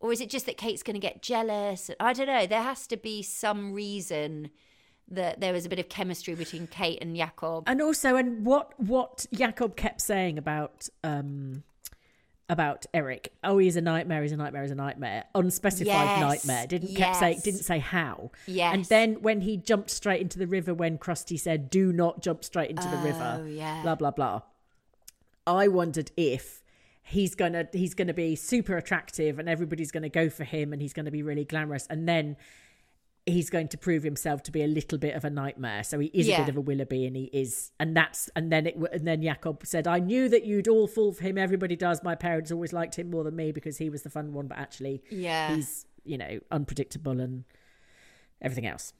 or is it just that Kate's going to get jealous? I don't know. There has to be some reason that there was a bit of chemistry between Kate and Jakob. And also, and what what Jakob kept saying about um about Eric. Oh, he's a nightmare. He's a nightmare. He's a nightmare. Unspecified Yes, nightmare. Didn't kept say didn't say how. Yes. And then when he jumped straight into the river, when Kirsty said, "Do not jump straight into the river," Oh, yeah. blah blah blah. I wondered if he's gonna he's gonna be super attractive and everybody's gonna go for him and he's gonna be really glamorous and then he's going to prove himself to be a little bit of a nightmare. So he is a bit of a Willoughby, and he is, and that's, and then it, and then Jakob said, "I knew that you'd all fall for him. Everybody does. My parents always liked him more than me because he was the fun one, but actually, Yeah. he's you know unpredictable and everything else."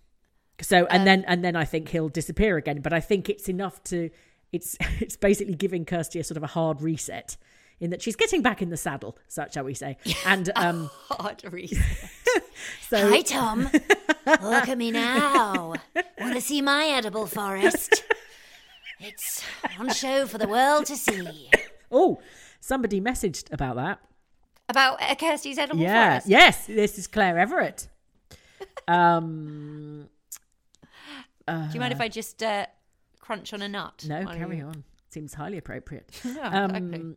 So, and then, and then I think he'll disappear again. But I think it's enough to, it's, it's basically giving Kirsty a sort of a hard reset. In that she's getting back in the saddle, so shall we say? And um, Hard reason. so Hi, Tom. Look at me now. Want to see my edible forest? It's on show for the world to see. Oh, somebody messaged about that. About uh, Kirsty's edible yeah. forest. Yes, this is Claire Everett. Um, Do you mind if I just uh, crunch on a nut? no, carry you- on. Seems highly appropriate. Yeah, um.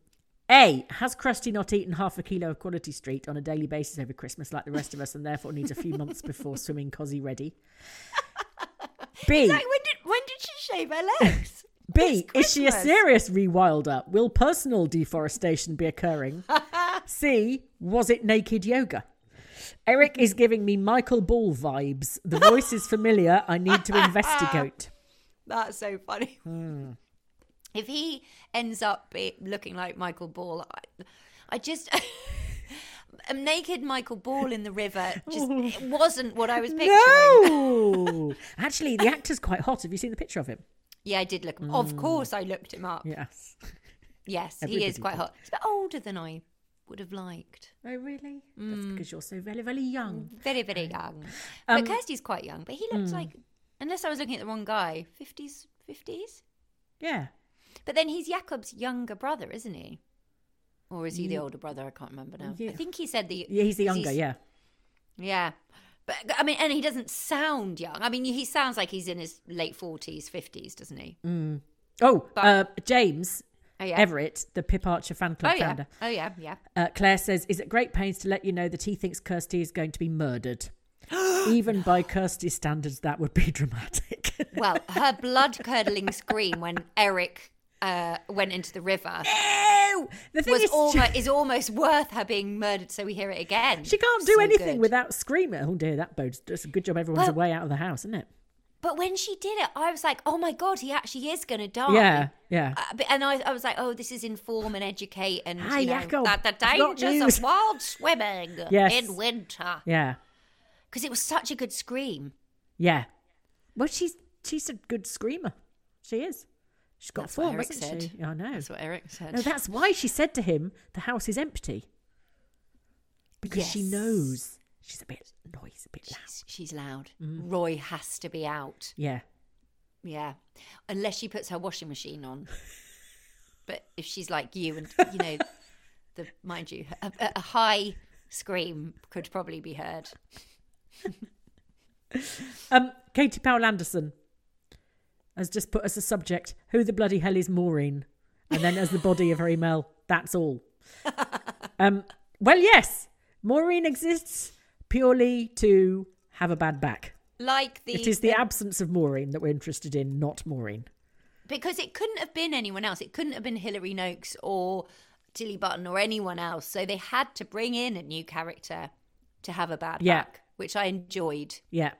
A, has Kirsty not eaten half a kilo of Quality Street on a daily basis over Christmas like the rest of us and therefore needs a few months before swimming cosy ready? B, Like, when did when did she shave her legs? B, is she a serious rewilder? Will personal deforestation be occurring? C, was it naked yoga? Eric is giving me Michael Ball vibes. The voice is familiar. I need to investigate. That's so funny. Hmm. If he ends up looking like Michael Ball, I, I just. A naked Michael Ball in the river just it wasn't what I was picturing. No! Actually, the actor's quite hot. Have you seen the picture of him? Yeah, I did look. Of mm. course, I looked him up. Yes. Yes, he is quite did. hot. He's a bit older than I would have liked. Oh, really? That's mm. because you're so very, very young. Mm, very, very young. Um, but Kirsty's quite young. But he looks like, unless I was looking at the wrong guy, fifties, fifties. Yeah. But then he's Jakob's younger brother, isn't he? Or is he the older brother? I can't remember now. Yeah. I think he said the. Yeah, he's the younger, yeah. Yeah. But I mean, and he doesn't sound young. I mean, he sounds like he's in his late forties, fifties, doesn't he? Oh, But- uh, James Oh, yeah. Everett, the Pip Archer fan club Oh yeah. founder. Oh yeah. Yeah. Uh, Claire says, is at great pains to let you know that he thinks Kirsty is going to be murdered. Even by Kirsty's standards, that would be dramatic. Well, her blood curdling scream when Eric uh, went into the river Ew! The thing was is, almost is almost worth her being murdered. So we hear it again. she can't do So anything good. without screaming. Oh dear, that bodes. That's a good job everyone's Well- away out of the house, isn't it? But when she did it, I was like, "Oh my god, he actually is going to die." Yeah, yeah. Uh, and I, I was like, "Oh, this is inform and educate and Hi, you know, Jacob. that the dangers of wild swimming Yes. in winter." Yeah, Because it was such a good scream. yeah. Well, she's she's a good screamer. She is. She's got That's form, Eric said. she? Yeah, I know. That's what Eric said. No, that's why she said to him, "The house is empty," because she knows she's a bit noisy, a bit loud. she's, she's loud. Mm. Roy has to be out. Yeah, Yeah, unless she puts her washing machine on. but if she's like you, and you know, the mind you, a, a- a high scream could probably be heard. Um, Katie Powell Anderson has just put as a subject, "Who the bloody hell is Maureen?" and then as the body of her email, "That's all." um, well, yes, Maureen exists purely to have a bad back. Like the, it is the absence of Maureen that we're interested in, not Maureen. because it couldn't have been anyone else. It couldn't have been Hilary Noakes or Tilly Button or anyone else. So they had to bring in a new character to have a bad Yeah. back, which I enjoyed. Yeah,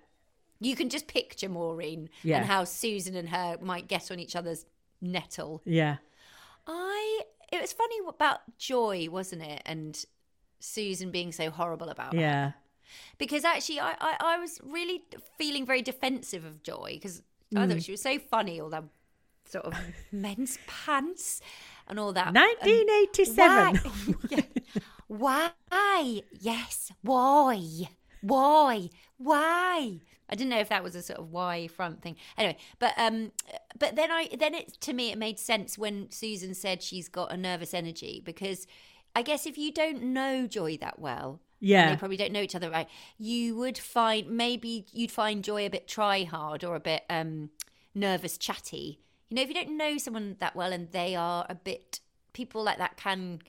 You can just picture Maureen Yeah. and how Susan and her might get on each other's nettle. yeah, I it was funny about Joy, wasn't it? And Susan being so horrible about her. yeah, Because actually, I, I, I was really feeling very defensive of Joy because I Mm. thought she was so funny, all that sort of men's pants and all that. And 1987. Why? Yeah. Why? Yes. Why? Why? Why? I didn't know if that was a sort of why front thing. Anyway, but um, but then I then it to me it made sense when Susan said she's got a nervous energy because I guess if you don't know Joy that well, and Yeah. they probably don't know each other right, you would find maybe you'd find Joy a bit try hard or a bit um nervous, chatty. You know, if you don't know someone that well and they are a bit people like that can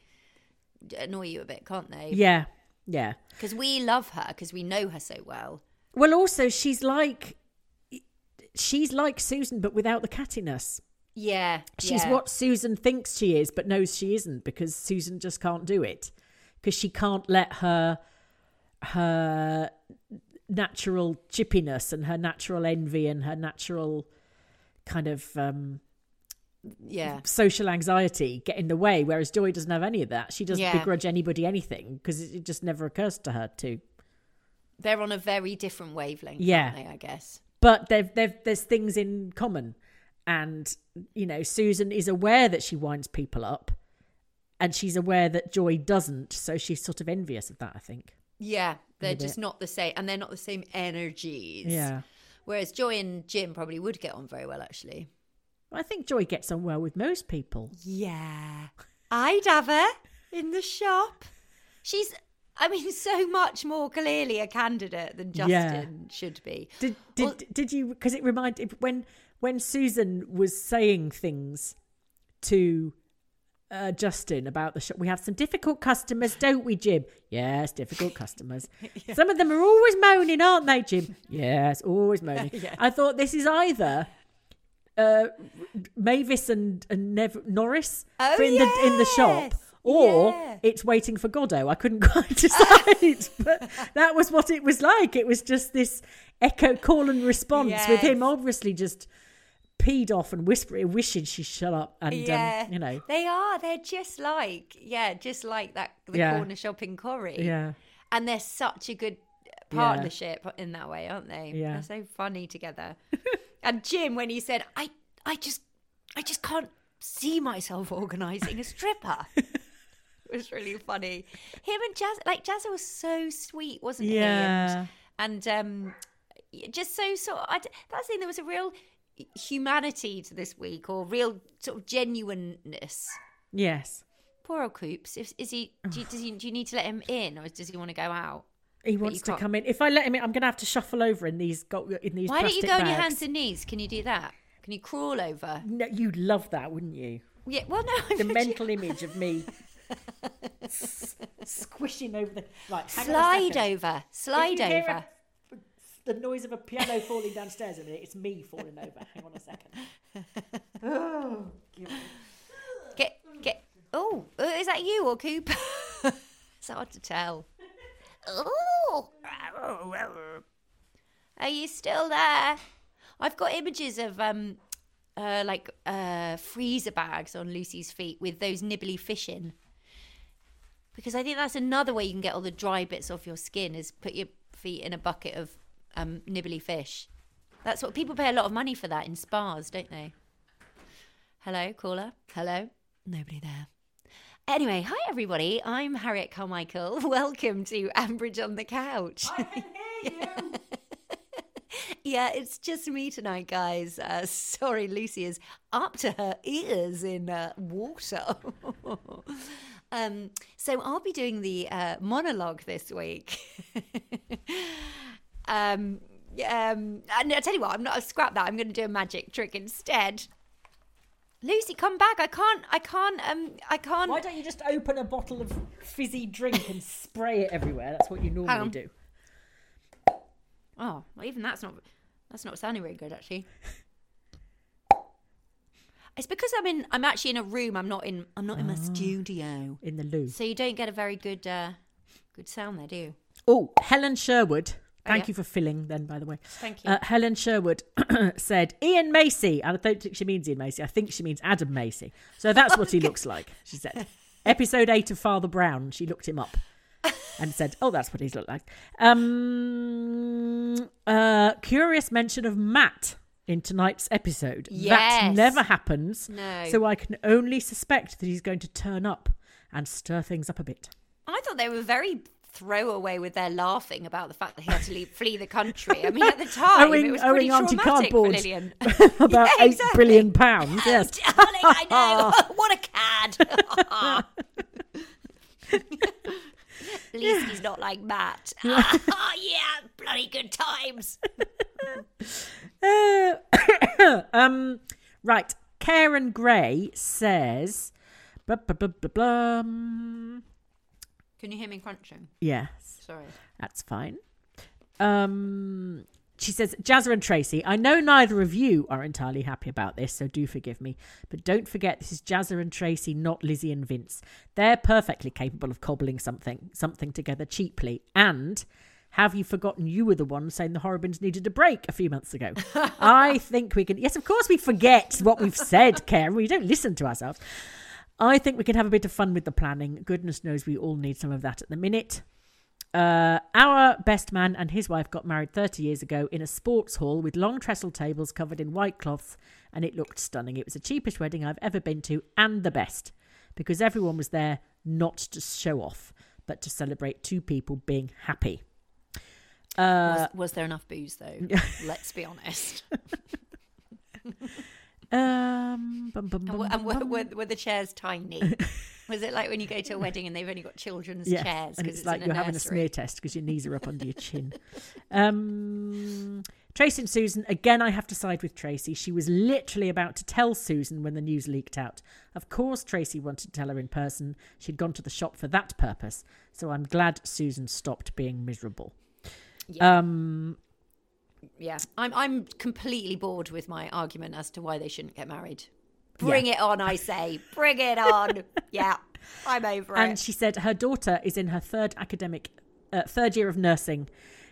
annoy you a bit, can't they? yeah, yeah. Because we love her because we know her so well. Well, also she's like she's like Susan, but without the cattiness. Yeah, She's yeah. what Susan thinks she is, but knows she isn't because Susan just can't do it because she can't let her her natural chippiness and her natural envy and her natural kind of um, Yeah, social anxiety get in the way. Whereas Joy doesn't have any of that. She doesn't Yeah. begrudge anybody anything because it, it just never occurs to her to. They're on a very different wavelength. Yeah. aren't they, I guess. but they've, they've, there's things in common and you know susan is aware that she winds people up and she's aware that joy doesn't so she's sort of envious of that i think Yeah, they're just bit. not the same, and they're not the same energies. yeah Whereas Joy and Jim probably would get on very well, actually. i think joy gets on well with most people Yeah. I'd have her in the shop. She's, I mean, so much more clearly a candidate than Justin Yeah. should be. did did, Well- did you because it reminded when when susan was saying things to uh, Justin about the shop. We have some difficult customers, don't we, Jim? Yes, difficult customers. Some of them are always moaning, aren't they, Jim? Yes, always moaning. I thought this is either uh, Mavis and, and Nev- Norris Oh, in the in the shop, yes. Or Yeah. it's waiting for Godot. I couldn't quite decide, but that was what it was like. It was just this echo call and response with him, obviously just peed off and whispering, wishing she shut up, and yeah, um, you know, they are. They're just like, yeah, just like that. The Yeah. corner shopping Corrie. yeah, and they're such a good partnership in that way, aren't they? Yeah. They're so funny together. and Jim, when he said, "I, I just, I just can't see myself organising a stripper," it was really funny. Him and Jazz, like Jazz was so sweet, wasn't Yeah. he? And, and um, just so sort. Of, I, that's the thing. There was a real humanity to this week, or real sort of genuineness. yes. Poor old Coops. Is, is he? Do you, does he? Do you need to let him in, or does he want to go out? He wants to come in. If I let him in, I'm going to have to shuffle over in these go- in these. Why don't you go on your hands and knees? Can you do that? Can you crawl over? No, you'd love that, wouldn't you? Yeah, well, no. The mental image of me s- squishing over the right. hang on a Slide over. Slide If you hear over. a- the noise of a piano falling downstairs a minute. It's me falling over. Hang on a second. Oh, Get, get. Oh, uh, is that you or Cooper? it's hard to tell. Oh. Are you still there? I've got images of um, uh, like uh, freezer bags on Lucy's feet with those nibbly fish in. Because I think that's another way you can get all the dry bits off your skin is put your feet in a bucket of um, nibbly fish. That's what people pay a lot of money for that in spas, don't they? Hello, caller. Hello. Nobody there. Anyway, hi everybody. I'm Harriet Carmichael. Welcome to Ambridge on the Couch. I can hear you. yeah, it's just me tonight, guys. Uh, sorry, Lucy is up to her ears in uh, water. um, so I'll be doing the uh, monologue this week. um, um, and I tell you what, I'm not. I'll scrap that. I'm going to do a magic trick instead. Lucy, come back! I can't. I can't. Um, I can't. Why don't you just open a bottle of fizzy drink and spray it everywhere? That's what you normally do. Oh, well, even that's not. That's not sounding very good, actually. It's because I'm in. I'm actually in a room. I'm not in. I'm not in my studio, In the loo. so you don't get a very good, uh, good sound there, do you? Oh, Helen Sherwood. Thank yeah. you for filling then, by the way. Thank you. Uh, Helen Sherwood said, Ian Macy. And I don't think she means Ian Macy. I think she means Adam Macy. So that's what he looks like, she said. Episode 8 of Father Brown, she looked him up and said, oh, that's what he's looked like. Um, uh, curious mention of Matt in tonight's episode. That never happens. No. So I can only suspect that he's going to turn up and stir things up a bit. I thought they were very throwaway with their laughing about the fact that he had to leave, flee the country. I mean, at the time, Owing- it was pretty owing Auntie traumatic for Lilian. About Yeah, eight exactly. billion pounds. Yes. Darling, I know. what a cad. At least he's not like Matt. oh, yeah, bloody good times. Uh, um, right. Karen Gray says, blah, blah, blah, blah, blah. Can you hear me crunching? yes, Sorry. that's fine. Um, she says, Jazzer and Tracy, I know neither of you are entirely happy about this, so do forgive me. But don't forget, this is Jazzer and Tracy, not Lizzie and Vince. They're perfectly capable of cobbling something, something together cheaply. And have you forgotten you were the one saying the Horrobins needed a break a few months ago? I think we can. Yes, of course we forget what we've said, Karen. We don't listen to ourselves. I think we can have a bit of fun with the planning. Goodness knows we all need some of that at the minute. Uh, our best man and his wife got married 30 years ago in a sports hall with long trestle tables covered in white cloths, and it looked stunning. It was the cheapest wedding I've ever been to, and the best, because everyone was there not to show off, but to celebrate two people being happy. Uh, was, was there enough booze, though? Let's be honest. um, bum, bum, And, bum, were, and were, were, were the chairs tiny? Was it like when you go to a wedding and they've only got children's Yes, chairs? and 'cause it's, like in you're having a smear test because your knees are up under your chin. Um, Tracy and Susan, again, I have to side with Tracy. She was literally about to tell Susan when the news leaked out. Of course, Tracy wanted to tell her in person. She'd gone to the shop for that purpose. So I'm glad Susan stopped being miserable. Yeah. Um, Yeah, I'm I'm completely bored with my argument as to why they shouldn't get married. Bring it on, I say. Bring it on. yeah, I'm over and it. she said her daughter is in her third academic, uh, third year of nursing.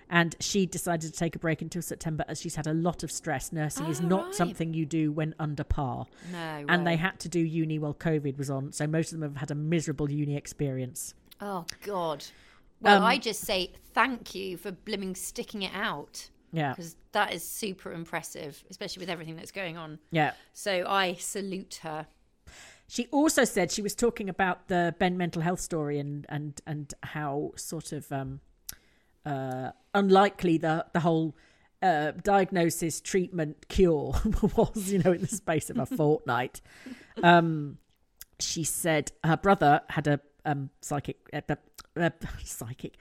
And she decided to take a break until September as she's had a lot of stress. Nursing is Oh, not right. something you do when under par. No, and they had to do uni while COVID was on. So most of them have had a miserable uni experience. Oh God. Well, Um, I just say thank you for blimming sticking it out Yeah. because that is super impressive, especially with everything that's going on. Yeah. So I salute her. She also said she was talking about the Ben mental health story and and and how sort of um, uh, unlikely the the whole uh, diagnosis, treatment, cure was. You know, in the space of a fortnight. Um, she said her brother had a um, psychic uh, uh, psychic.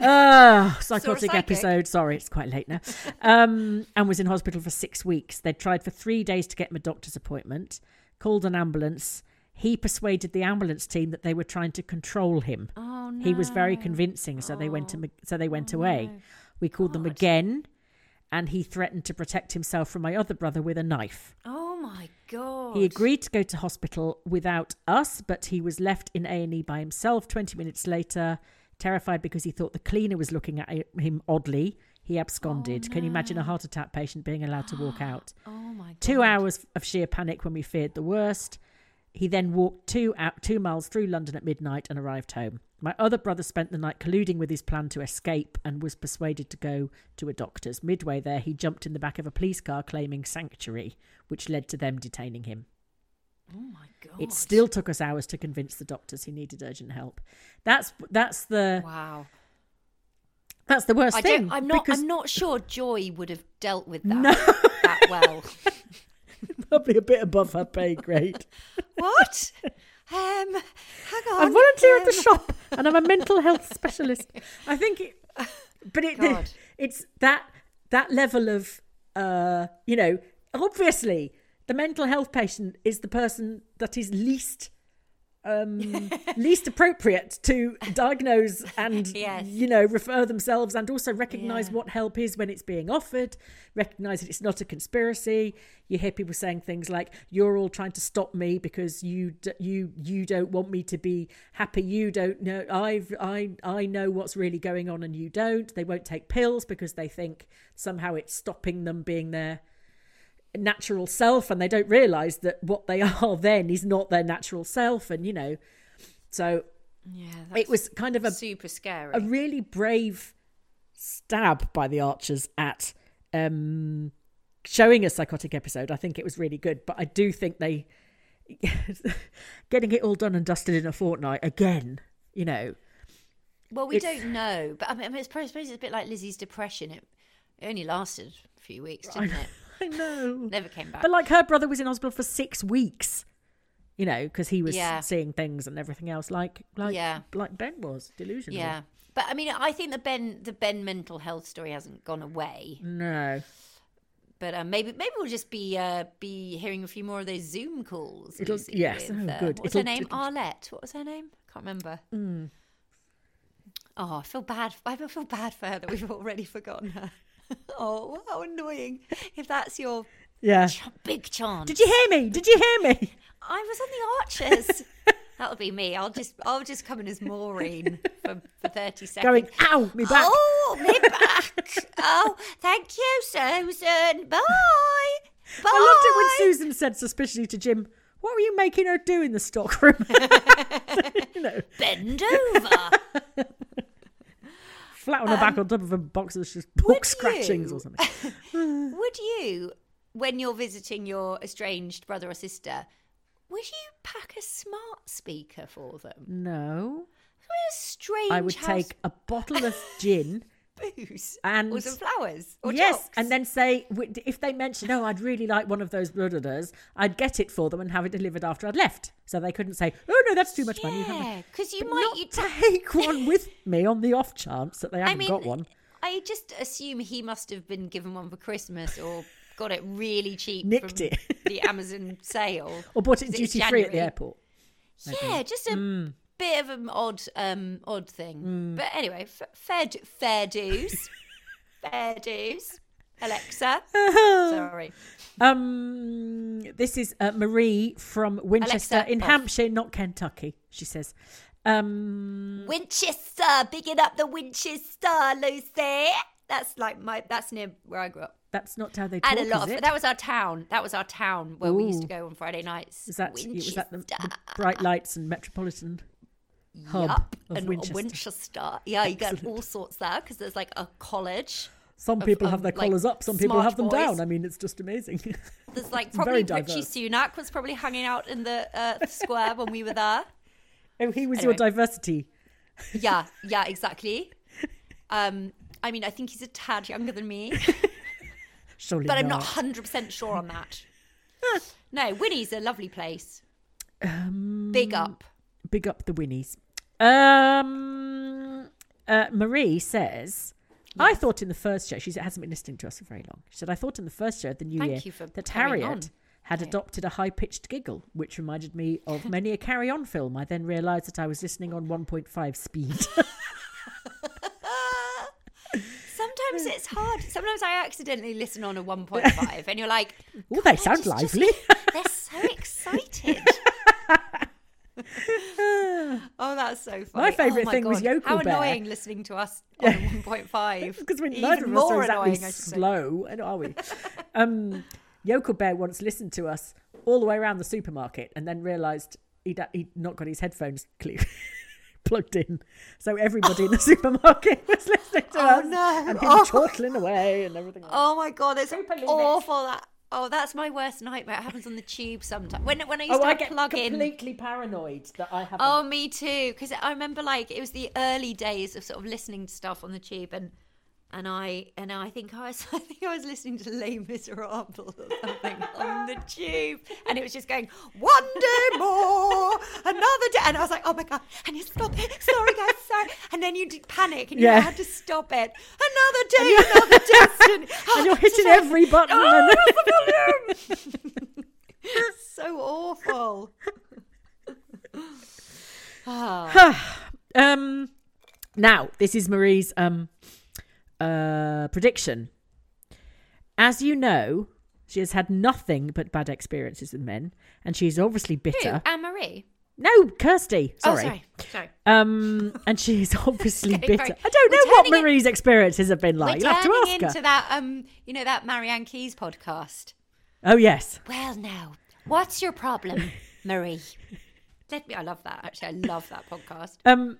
Uh, psychotic episode. Sorry, it's quite late now. Um, and was in hospital for six weeks. They tried for three days to get him a doctor's appointment, called an ambulance. he persuaded the ambulance team that they were trying to control him. Oh no. He was very convincing, so they went to so they went away. We called them again, and he threatened to protect himself from my other brother with a knife. Oh my god. He agreed to go to hospital without us, but he was left in A&E by himself 20 minutes later, terrified because he thought the cleaner was looking at him oddly. He absconded. Oh, Can you imagine a heart attack patient being allowed to walk out? Oh my god. Two hours of sheer panic when we feared the worst. He then walked two out two miles through London at midnight and arrived home. My other brother spent the night colluding with his plan to escape and was persuaded to go to a doctor's. Midway there, he jumped in the back of a police car claiming sanctuary, which led to them detaining him. Oh my god. It still took us hours to convince the doctors he needed urgent help. That's that's the Wow. that's the worst I thing. I'm not because I'm not sure Joy would have dealt with that No. that well. probably a bit above her pay grade. what? Um hang on. I volunteer at the um, shop and I'm a mental health specialist. I think, it, but it, God. it's that that level of, uh, you know, obviously the mental health patient is the person that is least. Um, least appropriate to diagnose and Yes. you know refer themselves and also recognize Yeah. what help is when it's being offered recognize that it's not a conspiracy you hear people saying things like you're all trying to stop me because you d- you you don't want me to be happy you don't know i've i i know what's really going on and you don't they won't take pills because they think somehow it's stopping them being their natural self and they don't realize that what they are then is not their natural self and you know so Yeah, it was kind of a super scary. a really brave stab by the archers at um showing a psychotic episode i think it was really good but i do think they getting it all done and dusted in a fortnight again you know well, we it's- don't know, but I mean, I it's probably, I suppose it's a bit like Lizzie's depression. It, it only lasted a few weeks, didn't it? I know Never came back. but like her brother was in hospital for six weeks you know because he was Yeah. seeing things and everything else like like Yeah. like ben was delusional yeah, but I mean, I think the Ben the Ben mental health story hasn't gone away. no But um, maybe maybe we'll just be uh, be hearing a few more of those Zoom calls. It'll- Lucy, yes, with, oh, uh, good. What's her It'll- name? it'll- Arlette. What was her name? Can't remember. Oh, I feel bad. I feel bad for her that we've already forgotten her. oh, how annoying! If that's your yeah ch- big chance. did you hear me did you hear me I was on the Archers. That'll be me. I'll just I'll just come in as Maureen for, for thirty seconds. going ow me back Oh, me back. oh, thank you, Susan. Bye. Bye. I loved it when Susan said suspiciously to Jim, What were you making her do in the stockroom? you know, Bend over. On her back um, on top of a box that's just book scratchings you? or something. would you, when you're visiting your estranged brother or sister, would you pack a smart speaker for them? No. What a strange I would house take a bottle of gin. Booze and- or some flowers or yes, chalks. and then say if they mention, "Oh, I'd really like one of those brothers," I'd get it for them and have it delivered after I'd left, so they couldn't say, "Oh no, that's too much money." Yeah, it." because you But might. You take one with me on the off chance that they haven't I mean, got one. I just assume he must have been given one for Christmas or got it really cheap. Nicked from it. the Amazon sale, Or bought it duty free at the airport. Yeah, just a mm. Bit of an odd, um, odd thing. But anyway, f- fair, du- fair dues, fair dues. Alexa, sorry. Um, this is uh, Marie from Winchester Alexa, in off. Hampshire, not Kentucky. She says, um, Winchester, bigging up the Winchester, Lucy. That's like my. That's near where I grew up. "That's not how they talk." And a lot of it? that was our town. That was our town where we used to go on Friday nights. Is that was that the, the bright lights and metropolitan hub Yup, of and Winchester? Winchester. Yeah, you get all sorts there because there's like a college. Some of- people have their like, collars up, some people have them boys. down. I mean, it's just amazing. There's like probably. Rishi Sunak was probably hanging out in the uh, square when we were there. oh, he was your diversity. Yeah, yeah, exactly. Um, I mean, I think he's a tad younger than me, Surely but I'm not not. hundred percent sure on that. no, Winnie's a lovely place. Um, Big up. Big up the Winnies. Um, uh, Marie says, I thought in the first show, she hasn't been listening to us for very long. She said, I thought in the first show of the new Thank year you for that carrying on. Harriet had adopted a high pitched giggle, which reminded me of many a carry on film. I then realised that I was listening on 1.5 speed. Sometimes it's hard. Sometimes I accidentally listen on a 1.5 and you're like, oh, they sound just- lively. they're so excited. oh, that's so funny. My favourite oh my thing was God. Yokel How Bear. annoying listening to us on 1.5. because when Even neither of us are exactly annoying, slow, and are we? um, Yokel Bear once listened to us all the way around the supermarket, and then realised he'd, he'd not got his headphones plugged in, so everybody in the supermarket was listening to Oh, us, no. and him Oh. chortling away and everything. Like Oh my god, it's awful. That oh, that's my worst nightmare. It happens on the tube sometimes. When when I used Oh, to I get plug in. completely paranoid that I have. Oh, me too. Because I remember like it was the early days of sort of listening to stuff on the tube, and and I and I think I was I think I was listening to Les Miserables or something on the tube, and it was just going one day more, another day, and I was like, oh my god, and you stop it, sorry guys, sorry, and then you did panic and you Yeah. had to stop it, another day, another destiny, and you're hitting every button. Oh, and- so awful. Um, now this is Marie's um uh prediction. As you know, she has had nothing but bad experiences with men, and she's obviously Who? bitter. Anne Marie. No, Kirsty. Oh, Sorry. sorry. Sorry. Um, and she's obviously bitter. very- I don't We're know what Marie's experiences have been like. We're You'll have to ask into her. that um, you know, that Marian Keyes podcast. Oh yes. Well, now, what's your problem, Marie? Let me. I love that. Actually, I love that podcast. Um,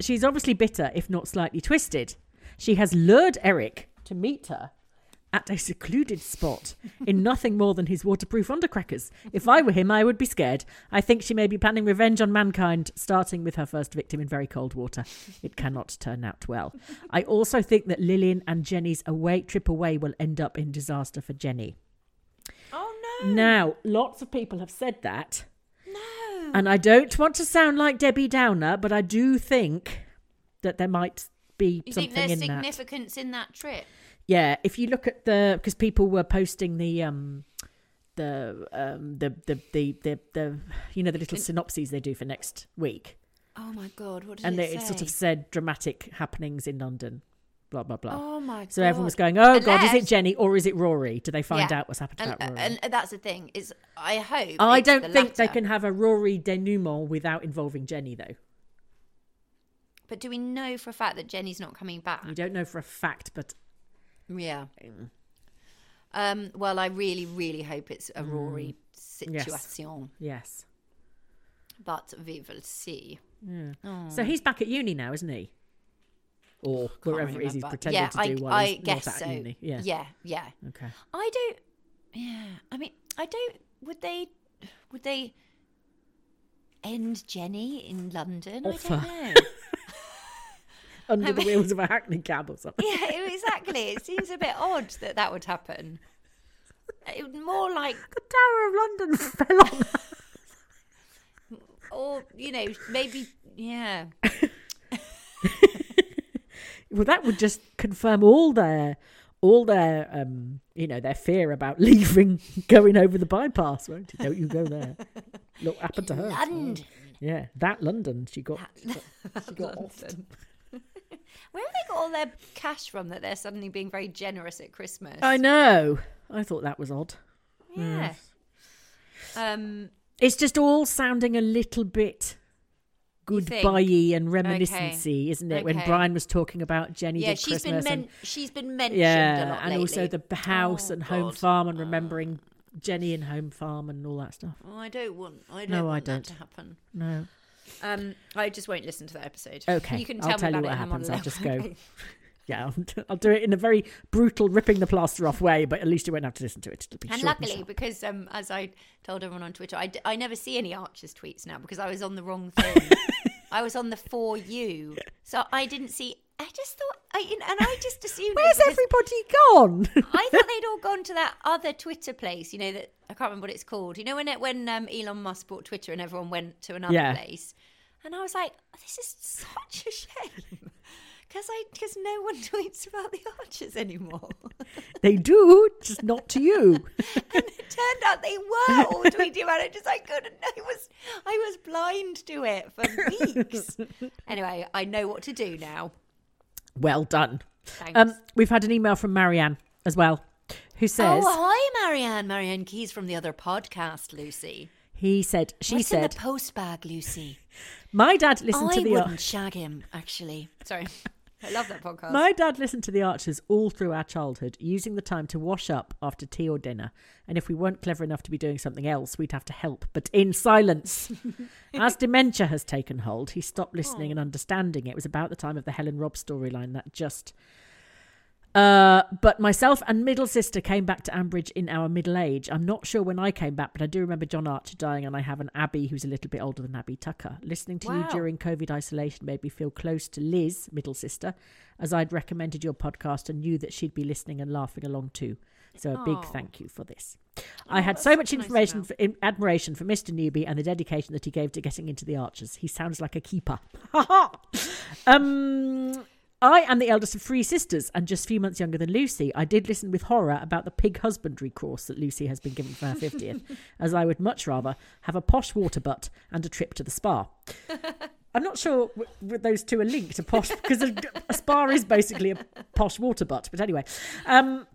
she's obviously bitter, if not slightly twisted. She has lured Eric to meet her at a secluded spot in nothing more than his waterproof undercrackers. If I were him, I would be scared. I think she may be planning revenge on mankind, starting with her first victim in very cold water. It cannot turn out well. I also think that Lilian and Jenny's away trip away will end up in disaster for Jenny. Oh no! Now, lots of people have said that. No. And I don't want to sound like Debbie Downer, but I do think that there might be You something think there's in that. significance in that trip? Yeah, if you look at the because people were posting the um the um the the the the, the you know the little synopses they do for next week, Oh my god! What did and it they, it sort of said dramatic happenings in London, blah blah blah. Oh my god! so everyone was going, "Oh God, is it Jenny or is it Rory? Do they find Yeah. out what's happened to And, that Rory?" and that's the thing is, I hope. I don't think they can have a Rory denouement without involving Jenny, though. But do we know for a fact that Jenny's not coming back? We don't know for a fact, but Yeah. Um, well, I really, really hope it's a Rory Mm. Yes. situation, yes. but we will see. Oh. So he's back at uni now, isn't he? Or wherever it is he's remember. pretending yeah, to I, do while I he's guess not at so. uni. Yeah. yeah, yeah. Okay. I don't. Yeah, I mean, I don't. Would they? Would they end Jenny in London? Offer. I don't know. Under I the wheels of a hackney cab or something. yeah, exactly. It seems a bit odd that that would happen. It would more like, The Tower of London fell on or you know, maybe yeah. Well, that would just confirm all their, all their, um, you know, their fear about leaving, going over the bypass. Won't it? Don't you go there? Look, happened to her. London. Yeah, that London. She got. She got, she got off. London. Where have they got all their cash from that they're suddenly being very generous at Christmas? I know. I thought that was odd. Yeah. Um. It's just all sounding a little bit goodbye and reminiscency, isn't it? When Brian was talking about Jenny Yeah, she's been Christmas men- and she's been mentioned yeah, and also the house Oh, and home farm and remembering Jenny and home farm and all that stuff. Oh, I don't want. I don't No, I don't. that to happen. No, Um, I just won't listen to that episode. Okay, you can I'll tell, tell me you about what it happens. I'll just go. Yeah, I'll, I'll do it in a very brutal, ripping the plaster off way, but at least you won't have to listen to it. It'll be And luckily, sharp. because um, as I told everyone on Twitter, I, d- I never see any Archers tweets now because I was on the wrong thing. I was on the for you, so I didn't see. I just thought, I, and I just assumed. Where's everybody gone? I thought they'd all gone to that other Twitter place. You know that I can't remember what it's called. You know when it, when um, Elon Musk bought Twitter and everyone went to another Yeah. place, and I was like, this is such a shame Because I because no one tweets about the Archers anymore. They do, just not to you. and it turned out they were all tweeting about it. Just I couldn't. I was I was blind to it for weeks. anyway, I know what to do now. Well done. Thanks. Um, we've had an email from Marianne as well, who says oh, hi, Marianne. Marian Keyes from the other podcast, Lucy. he said she What's in said the post bag, Lucy? my dad listened I to the I wouldn't shag him. Actually, sorry. I love that podcast. my dad listened to the Archers all through our childhood, using the time to wash up after tea or dinner. And if we weren't clever enough to be doing something else, we'd have to help, but in silence. As dementia has taken hold, he stopped listening and understanding. It was about the time of the Helen Rob storyline that just Uh, but myself and middle sister came back to Ambridge in our middle age. I'm not sure when I came back, but I do remember John Archer dying, and I have an Abby who's a little bit older than Abby Tucker. Listening to you during COVID isolation made me feel close to Liz, middle sister, as I'd recommended your podcast and knew that she'd be listening and laughing along too. So a big thank you for this. I had so much information, email. for, in, admiration for Mr. Newby and the dedication that he gave to getting into the Archers. He sounds like a keeper. um, I am the eldest of three sisters and just a few months younger than Lucy. I did listen with horror about the pig husbandry course that Lucy has been given for her 50th, as I would much rather have a posh water butt and a trip to the spa. I'm not sure w- w- those two are linked to posh because a, a spa is basically a posh water butt. But anyway, um,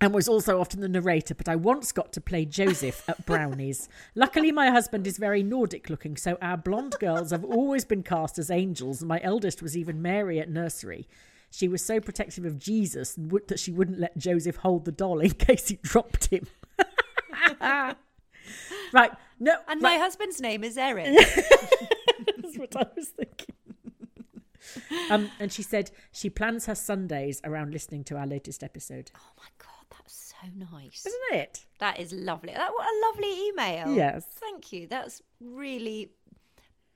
and was also often the narrator. But I once got to play Joseph at Brownies. Luckily, my husband is very Nordic looking, so our blonde girls have always been cast as angels. And my eldest was even Mary at nursery. She was so protective of Jesus that she wouldn't let Joseph hold the doll in case he dropped him. right, no, And right. my husband's name is Eric. That's what I was thinking. um, and she said she plans her Sundays around listening to our latest episode. oh my god, that's so nice. Isn't it? That is lovely. That what a lovely email. Yes. Thank you. That's really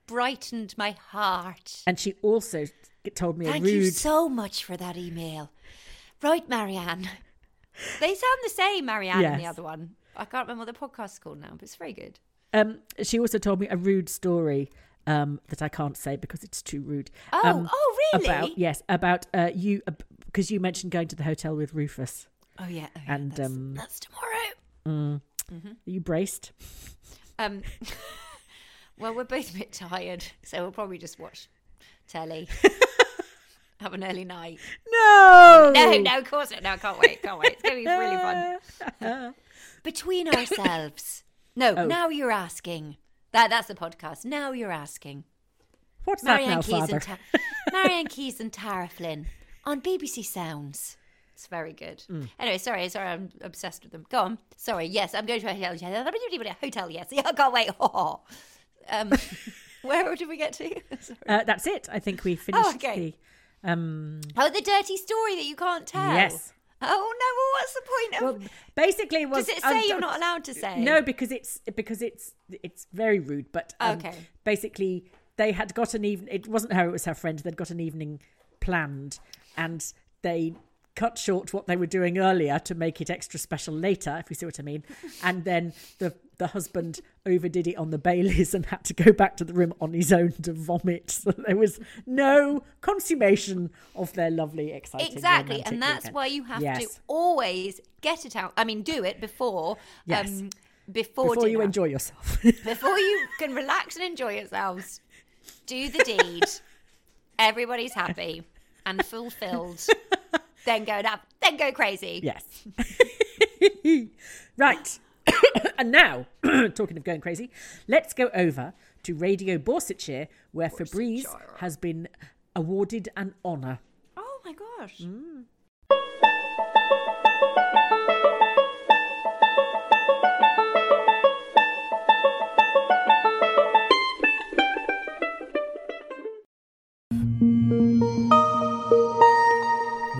brightened my heart. And she also told me Thank a rude. you so much for that email. Right, Marianne. They sound the same, Marianne, and the other one. I can't remember what the podcast's called now, but it's very good. um, she also told me a rude story um, that I can't say because it's too rude. Oh, um, oh, really? About yes, about uh, you because you mentioned going to the hotel with Rufus. Oh yeah, oh, yeah, And, that's, um, that's tomorrow. Are you braced? Um, well, we're both a bit tired, so we'll probably just watch telly. Have an early night. No, No, no, of course not. No, I can't wait. Can't wait. It's going to be really fun. Between ourselves. No, Oh. now you're asking. That That's the podcast. Now you're asking. What's that Marianne now, Keyes, Father? and Ta- Marian Keyes and Tara Flynn on BBC Sounds. It's very good. Mm. Anyway, sorry, sorry, I'm obsessed with them. Go on. Sorry, yes, I'm going to a hotel. Hotel, yes. I can't wait. um, where did we get to? Sorry. uh, that's it. I think we finished oh, okay. the. Um, Oh, the dirty story that you can't tell. Yes. Oh no! Well, what's the point of? well, basically, was Does it um, say you're not allowed to say? No, because it's because it's it's very rude. But um, Okay. basically, they had got an even. It wasn't her; it was her friend. They'd got an evening planned, and they cut short what they were doing earlier to make it extra special later. If you see what I mean. And then the the husband overdid it on the Baileys and had to go back to the room on his own to vomit. So there was no consummation of their lovely, exciting. Exactly, and that's weekend. why you have Yes. to always get it out. I mean, do it before. Yes. Um, before before you enjoy yourself. before you can relax and enjoy yourselves, do the deed. Everybody's happy and fulfilled. Then go up, then go crazy. Yes. right. and now, talking of going crazy, let's go over to Radio Borsetshire, where Fabrice has been awarded an honour. Oh my gosh. Mm.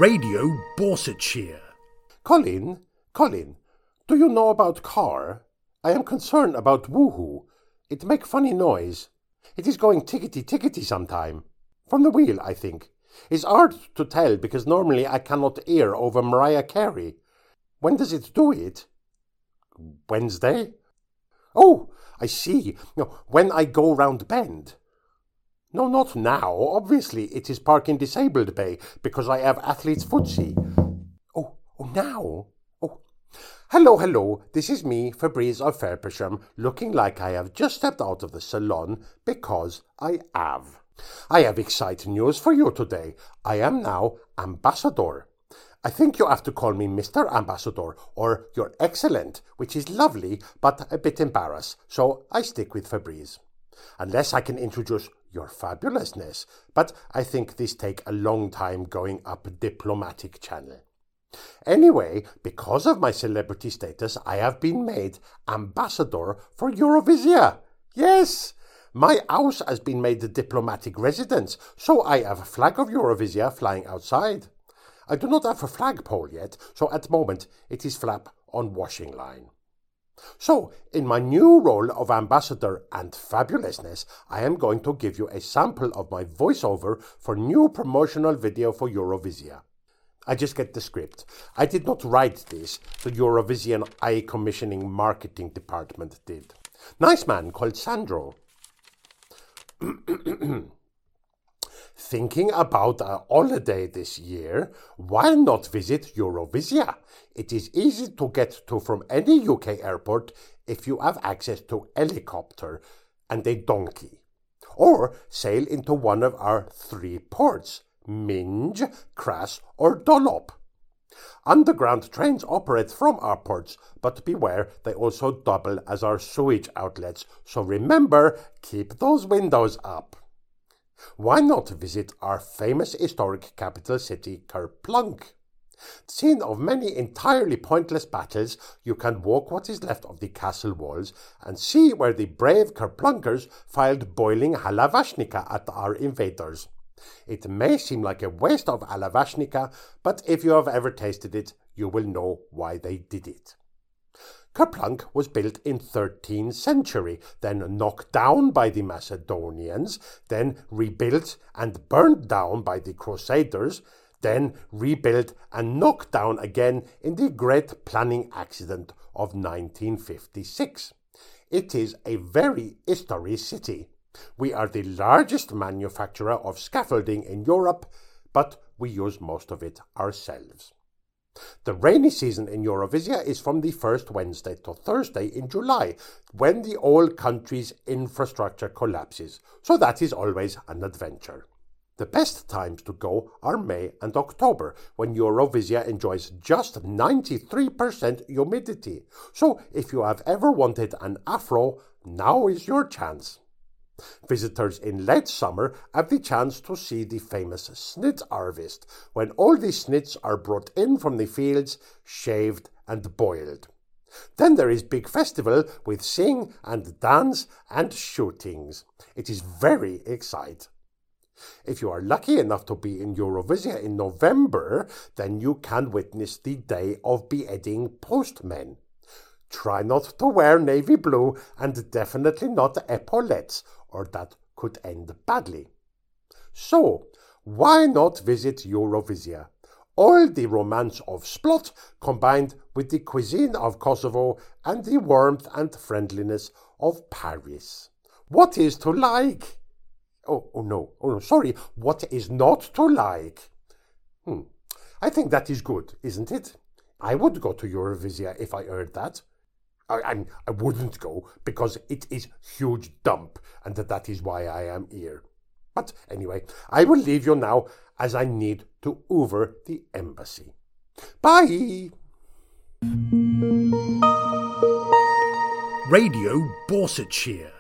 Radio Borsetshire. Colin, Colin, do you know about car? I am concerned about woohoo. It make funny noise. It is going tickety tickety sometime. From the wheel, I think. It's hard to tell because normally I cannot hear over Mariah Carey. When does it do it? Wednesday? Oh, I see. When I go round bend. No, not now. Obviously, it is parking disabled bay because I have athlete's footsie. Oh, oh, now? Oh. Hello, hello. This is me, Fabrice of Fairpersham, looking like I have just stepped out of the salon because I have. I have exciting news for you today. I am now ambassador. I think you have to call me Mr. Ambassador or Your Excellent, which is lovely but a bit embarrassed, so I stick with Fabrice. Unless I can introduce your fabulousness, but I think this take a long time going up diplomatic channel. Anyway, because of my celebrity status, I have been made ambassador for Eurovisia. Yes, my house has been made the diplomatic residence, so I have a flag of Eurovisia flying outside. I do not have a flagpole yet, so at the moment it is flap on washing line. So, in my new role of ambassador and fabulousness, I am going to give you a sample of my voiceover for new promotional video for Eurovisia. I just get the script. I did not write this, the Eurovision Eye Commissioning Marketing Department did. Nice man called Sandro. Thinking about a holiday this year, why not visit Eurovisia? It is easy to get to from any UK airport if you have access to helicopter and a donkey. Or sail into one of our three ports, Minge, Cras or Dunlop. Underground trains operate from our ports, but beware, they also double as our sewage outlets, so remember, keep those windows up. Why not visit our famous historic capital city, Kerplunk? Scene of many entirely pointless battles, you can walk what is left of the castle walls and see where the brave Kerplunkers filed boiling halavashnika at our invaders. It may seem like a waste of halavashnika, but if you have ever tasted it, you will know why they did it. Kerplunk was built in 13th century, then knocked down by the Macedonians, then rebuilt and burnt down by the Crusaders, then rebuilt and knocked down again in the Great Planning Accident of 1956. It is a very historic city. We are the largest manufacturer of scaffolding in Europe, but we use most of it ourselves. The rainy season in Eurovisia is from the first Wednesday to Thursday in July, when the whole country's infrastructure collapses, so that is always an adventure. The best times to go are May and October, when Eurovisia enjoys just 93% humidity. So if you have ever wanted an afro, now is your chance. Visitors in late summer have the chance to see the famous snit harvest, when all the snits are brought in from the fields, shaved and boiled. Then there is big festival with sing and dance and shootings. It is very exciting. If you are lucky enough to be in Eurovisia in November, then you can witness the day of beheading postmen. Try not to wear navy blue and definitely not epaulettes, or that could end badly. So, why not visit Eurovisia? All the romance of Splot combined with the cuisine of Kosovo and the warmth and friendliness of Paris. What is to like? Oh, oh no, oh no, sorry, what is not to like? Hmm. I think that is good, isn't it? I would go to Eurovisia if I heard that. I, I, wouldn't go because it is huge dump and that is why I am here. But anyway, I will leave you now as I need to over the embassy. Bye! Radio Borsetshire.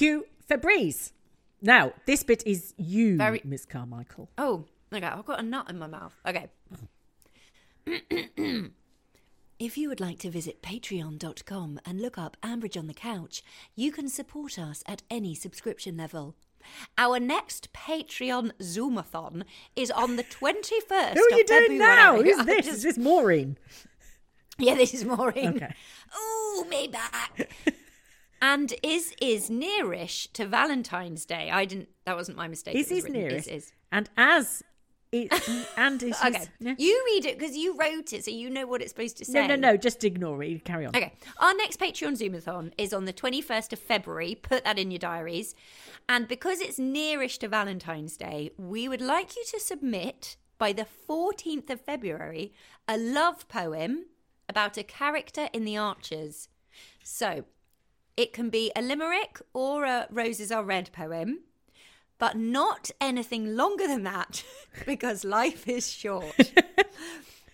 You, Fabrice. Now, this bit is you, Very- Miss Carmichael. Oh, okay. I've got a nut in my mouth. Okay. if you would like to visit patreon.com and look up Ambridge on the Couch, you can support us at any subscription level. Our next Patreon Zoomathon is on the 21st. Who are you doing now? Who's this? just- Is this Maureen? Yeah, this is Maureen. Okay. Ooh, me back. and is is nearish to Valentine's Day. I didn't. That wasn't my mistake. Is It is nearest. Is is. And as It, and it's Okay, you read it because you wrote it, so you know what it's supposed to say. no, no, no. Just ignore it. Carry on. Okay. Our next Patreon Zoomathon is on the 21st of February. Put that in your diaries. And because it's nearish to Valentine's Day, we would like you to submit by the 14th of February a love poem about a character in the Archers. So it can be a limerick or a Roses Are Red poem, but not anything longer than that because life is short.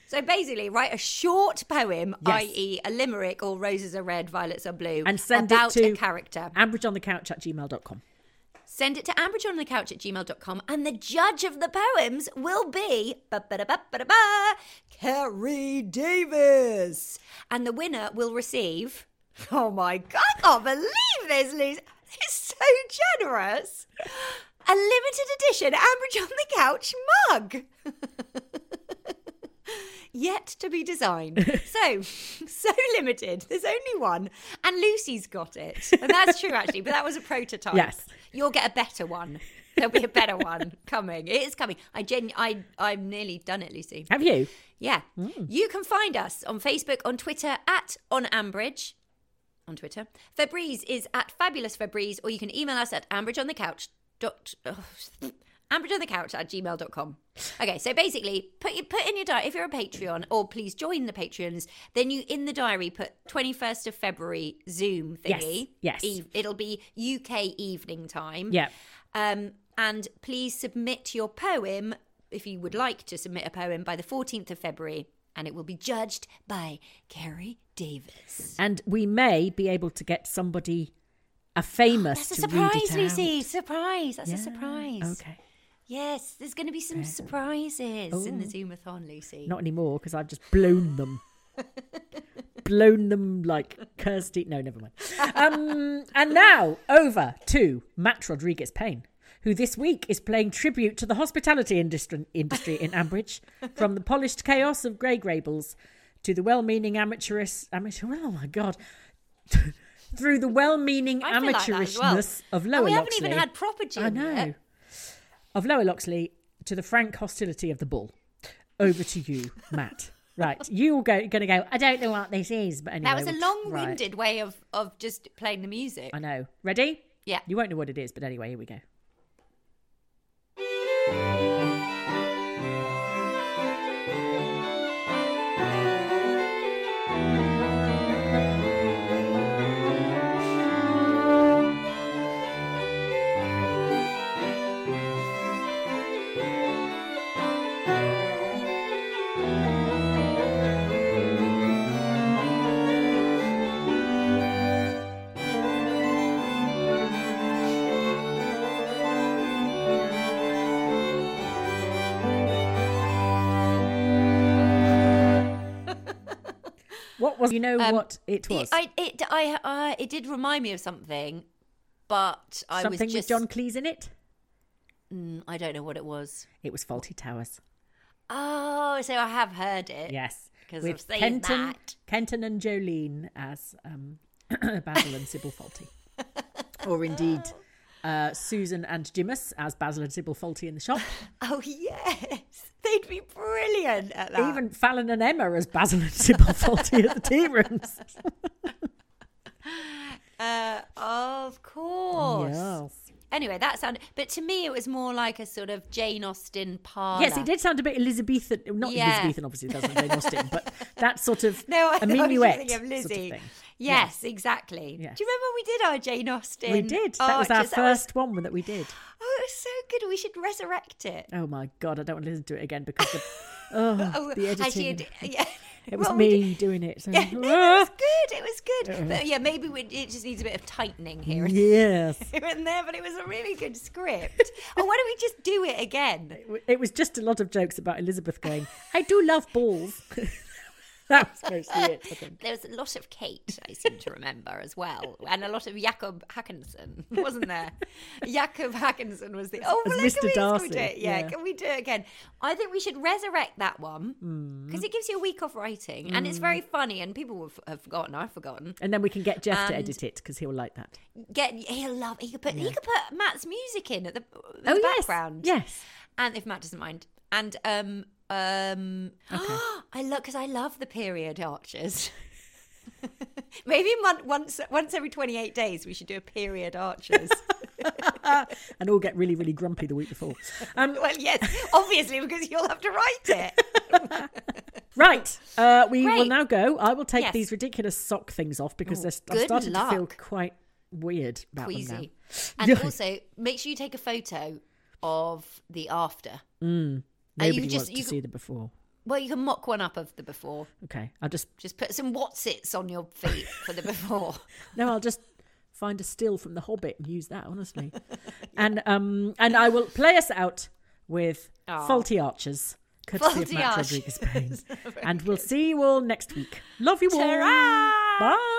So basically, write a short poem, Yes. i.e., a limerick or roses are red, violets are blue, And send about it to a character. ambridgeonthecouch at gmail.com. Send it to ambridgeonthecouch at gmail.com, and the judge of the poems will be Carrie Davis. And the winner will receive. Oh my God, I can't believe this, Liz. It's so generous. A limited edition Ambridge on the Couch mug. Yet to be designed. So, so limited. There's only one. And Lucy's got it. And that's true, actually, but that was a prototype. Yes. You'll get a better one. There'll be a better one coming. It is coming. I genu- I I've nearly done it, Lucy. Have you? Yeah. Hmm. You can find us on Facebook, on Twitter at on Ambridge. On Twitter. Fabrice is at Fabulous Fabrice, or you can email us at ambridgeonthecouch. Dot, oh, ambridgeonthecouch at gmail.com. Okay, so basically, put you put in your diary if you're a Patreon, or please join the Patreons. Then you in the diary put 21st of February Zoom Yes, thingy. yes. Eve- it'll be UK evening time. Yeah. Um, and please submit your poem if you would like to submit a poem by the 14th of February, and it will be judged by Carrie Davis. And we may be able to get somebody, a famous, That's a surprise, Lucy. Surprise. That's a surprise. Okay. Yes, there's going to be some surprises in the Zoomathon, Lucy. Not anymore because I've just blown them. blown them like Kirsty. No, never mind. Um, and now over to Matt Rodriguez Payne, who this week is playing tribute to the hospitality industry, industry in Ambridge, from the polished chaos of Grey Gables to the well-meaning amateurish amateur. Oh my god. Through the well-meaning feel like well. amateurishness of Lower And we haven't even had proper gin I know. yet. Of Lower Loxley to the frank hostility of the bull. Over to you, Matt. Right, you're go, going to go. I don't know what this is, but anyway, That was a long-winded way of, of just playing the music. I know. Ready? Yeah. You won't know what it is, but anyway, here we go. What was? You know Um, what it was? I, it, I, uh, it did remind me of something, but I Something was just. with John Cleese in it. Mm, I don't know what it was. It was Fawlty Towers. Oh, so I have heard it. Yes, because I've seen Kenton, that. Kenton and Jolene as um, Basil and Sybil Faulty, or indeed uh, Susan and Jimus as Basil and Sybil Fawlty in the shop. Oh yes, they'd be brilliant at that. Even Fallon and Emma as Basil and Sybil Fawlty at the tea rooms. Uh, of course. Yes. Anyway, that sounded. But to me, it was more like a sort of Jane Austen parlor. Yes, it did sound a bit Elizabethan. Not Yeah. Elizabethan, obviously, that's not Jane Austen, but that sort of No, I a know, I was minuet of sort Lizzie. of thing. Yes, exactly. Yes. Do you remember when we did our Jane Austen? We did. That was our that was- first one that we did. oh, it was so good. We should resurrect it. Oh my god, I don't want to listen to it again because the, oh, Oh, the editing. yeah. It was Well, we me doing it. So. Yeah, no, it was good. It was good. Uh. But yeah, maybe we, it just needs a bit of tightening here and, Yes. here and there. But it was a really good script. oh, why don't we just do it again? It was just a lot of jokes about Elizabeth going, I do love balls. that was mostly it, I think. There was a lot of Kate, I seem to remember as well, and a lot of Jakob Hakansson, wasn't there? Jakob Hakansson was the oh, well, Mr. we Darcy, do it? Yeah, yeah. can we do it again? I think we should resurrect that one Mm. because it gives you a week off writing, and it's very funny, and people have, have forgotten. I've forgotten. And then we can get Jeff to edit it because he'll like that. Get he'll love. He could put he could put Matt's music in at the, in Oh, the yes, background. yes. and if Matt doesn't mind. and um um I look because I love the period archers. Maybe once once every twenty eight days we should do a period archers. and all get really, really grumpy the week before. Um, well, yes, obviously because you'll have to write it. right, uh, we will now go. I will take Yes. these ridiculous sock things off because Oh, they're, I'm starting to feel quite weird about them now. And also, make sure you take a photo of the after. Mm, Uh, you just- wants you to can- see the before. Well, you can mock one up of the before. Okay, I'll just Just put some whatsits on your feet for the before. no, I'll just find a still from The Hobbit and use that. Honestly, and um, and I will play us out with Aw. faulty archers, courtesy Faulty of Matt Archers. Rodriguez Payne, and we'll good. see you all next week. Love you all. Ta-ra! Bye.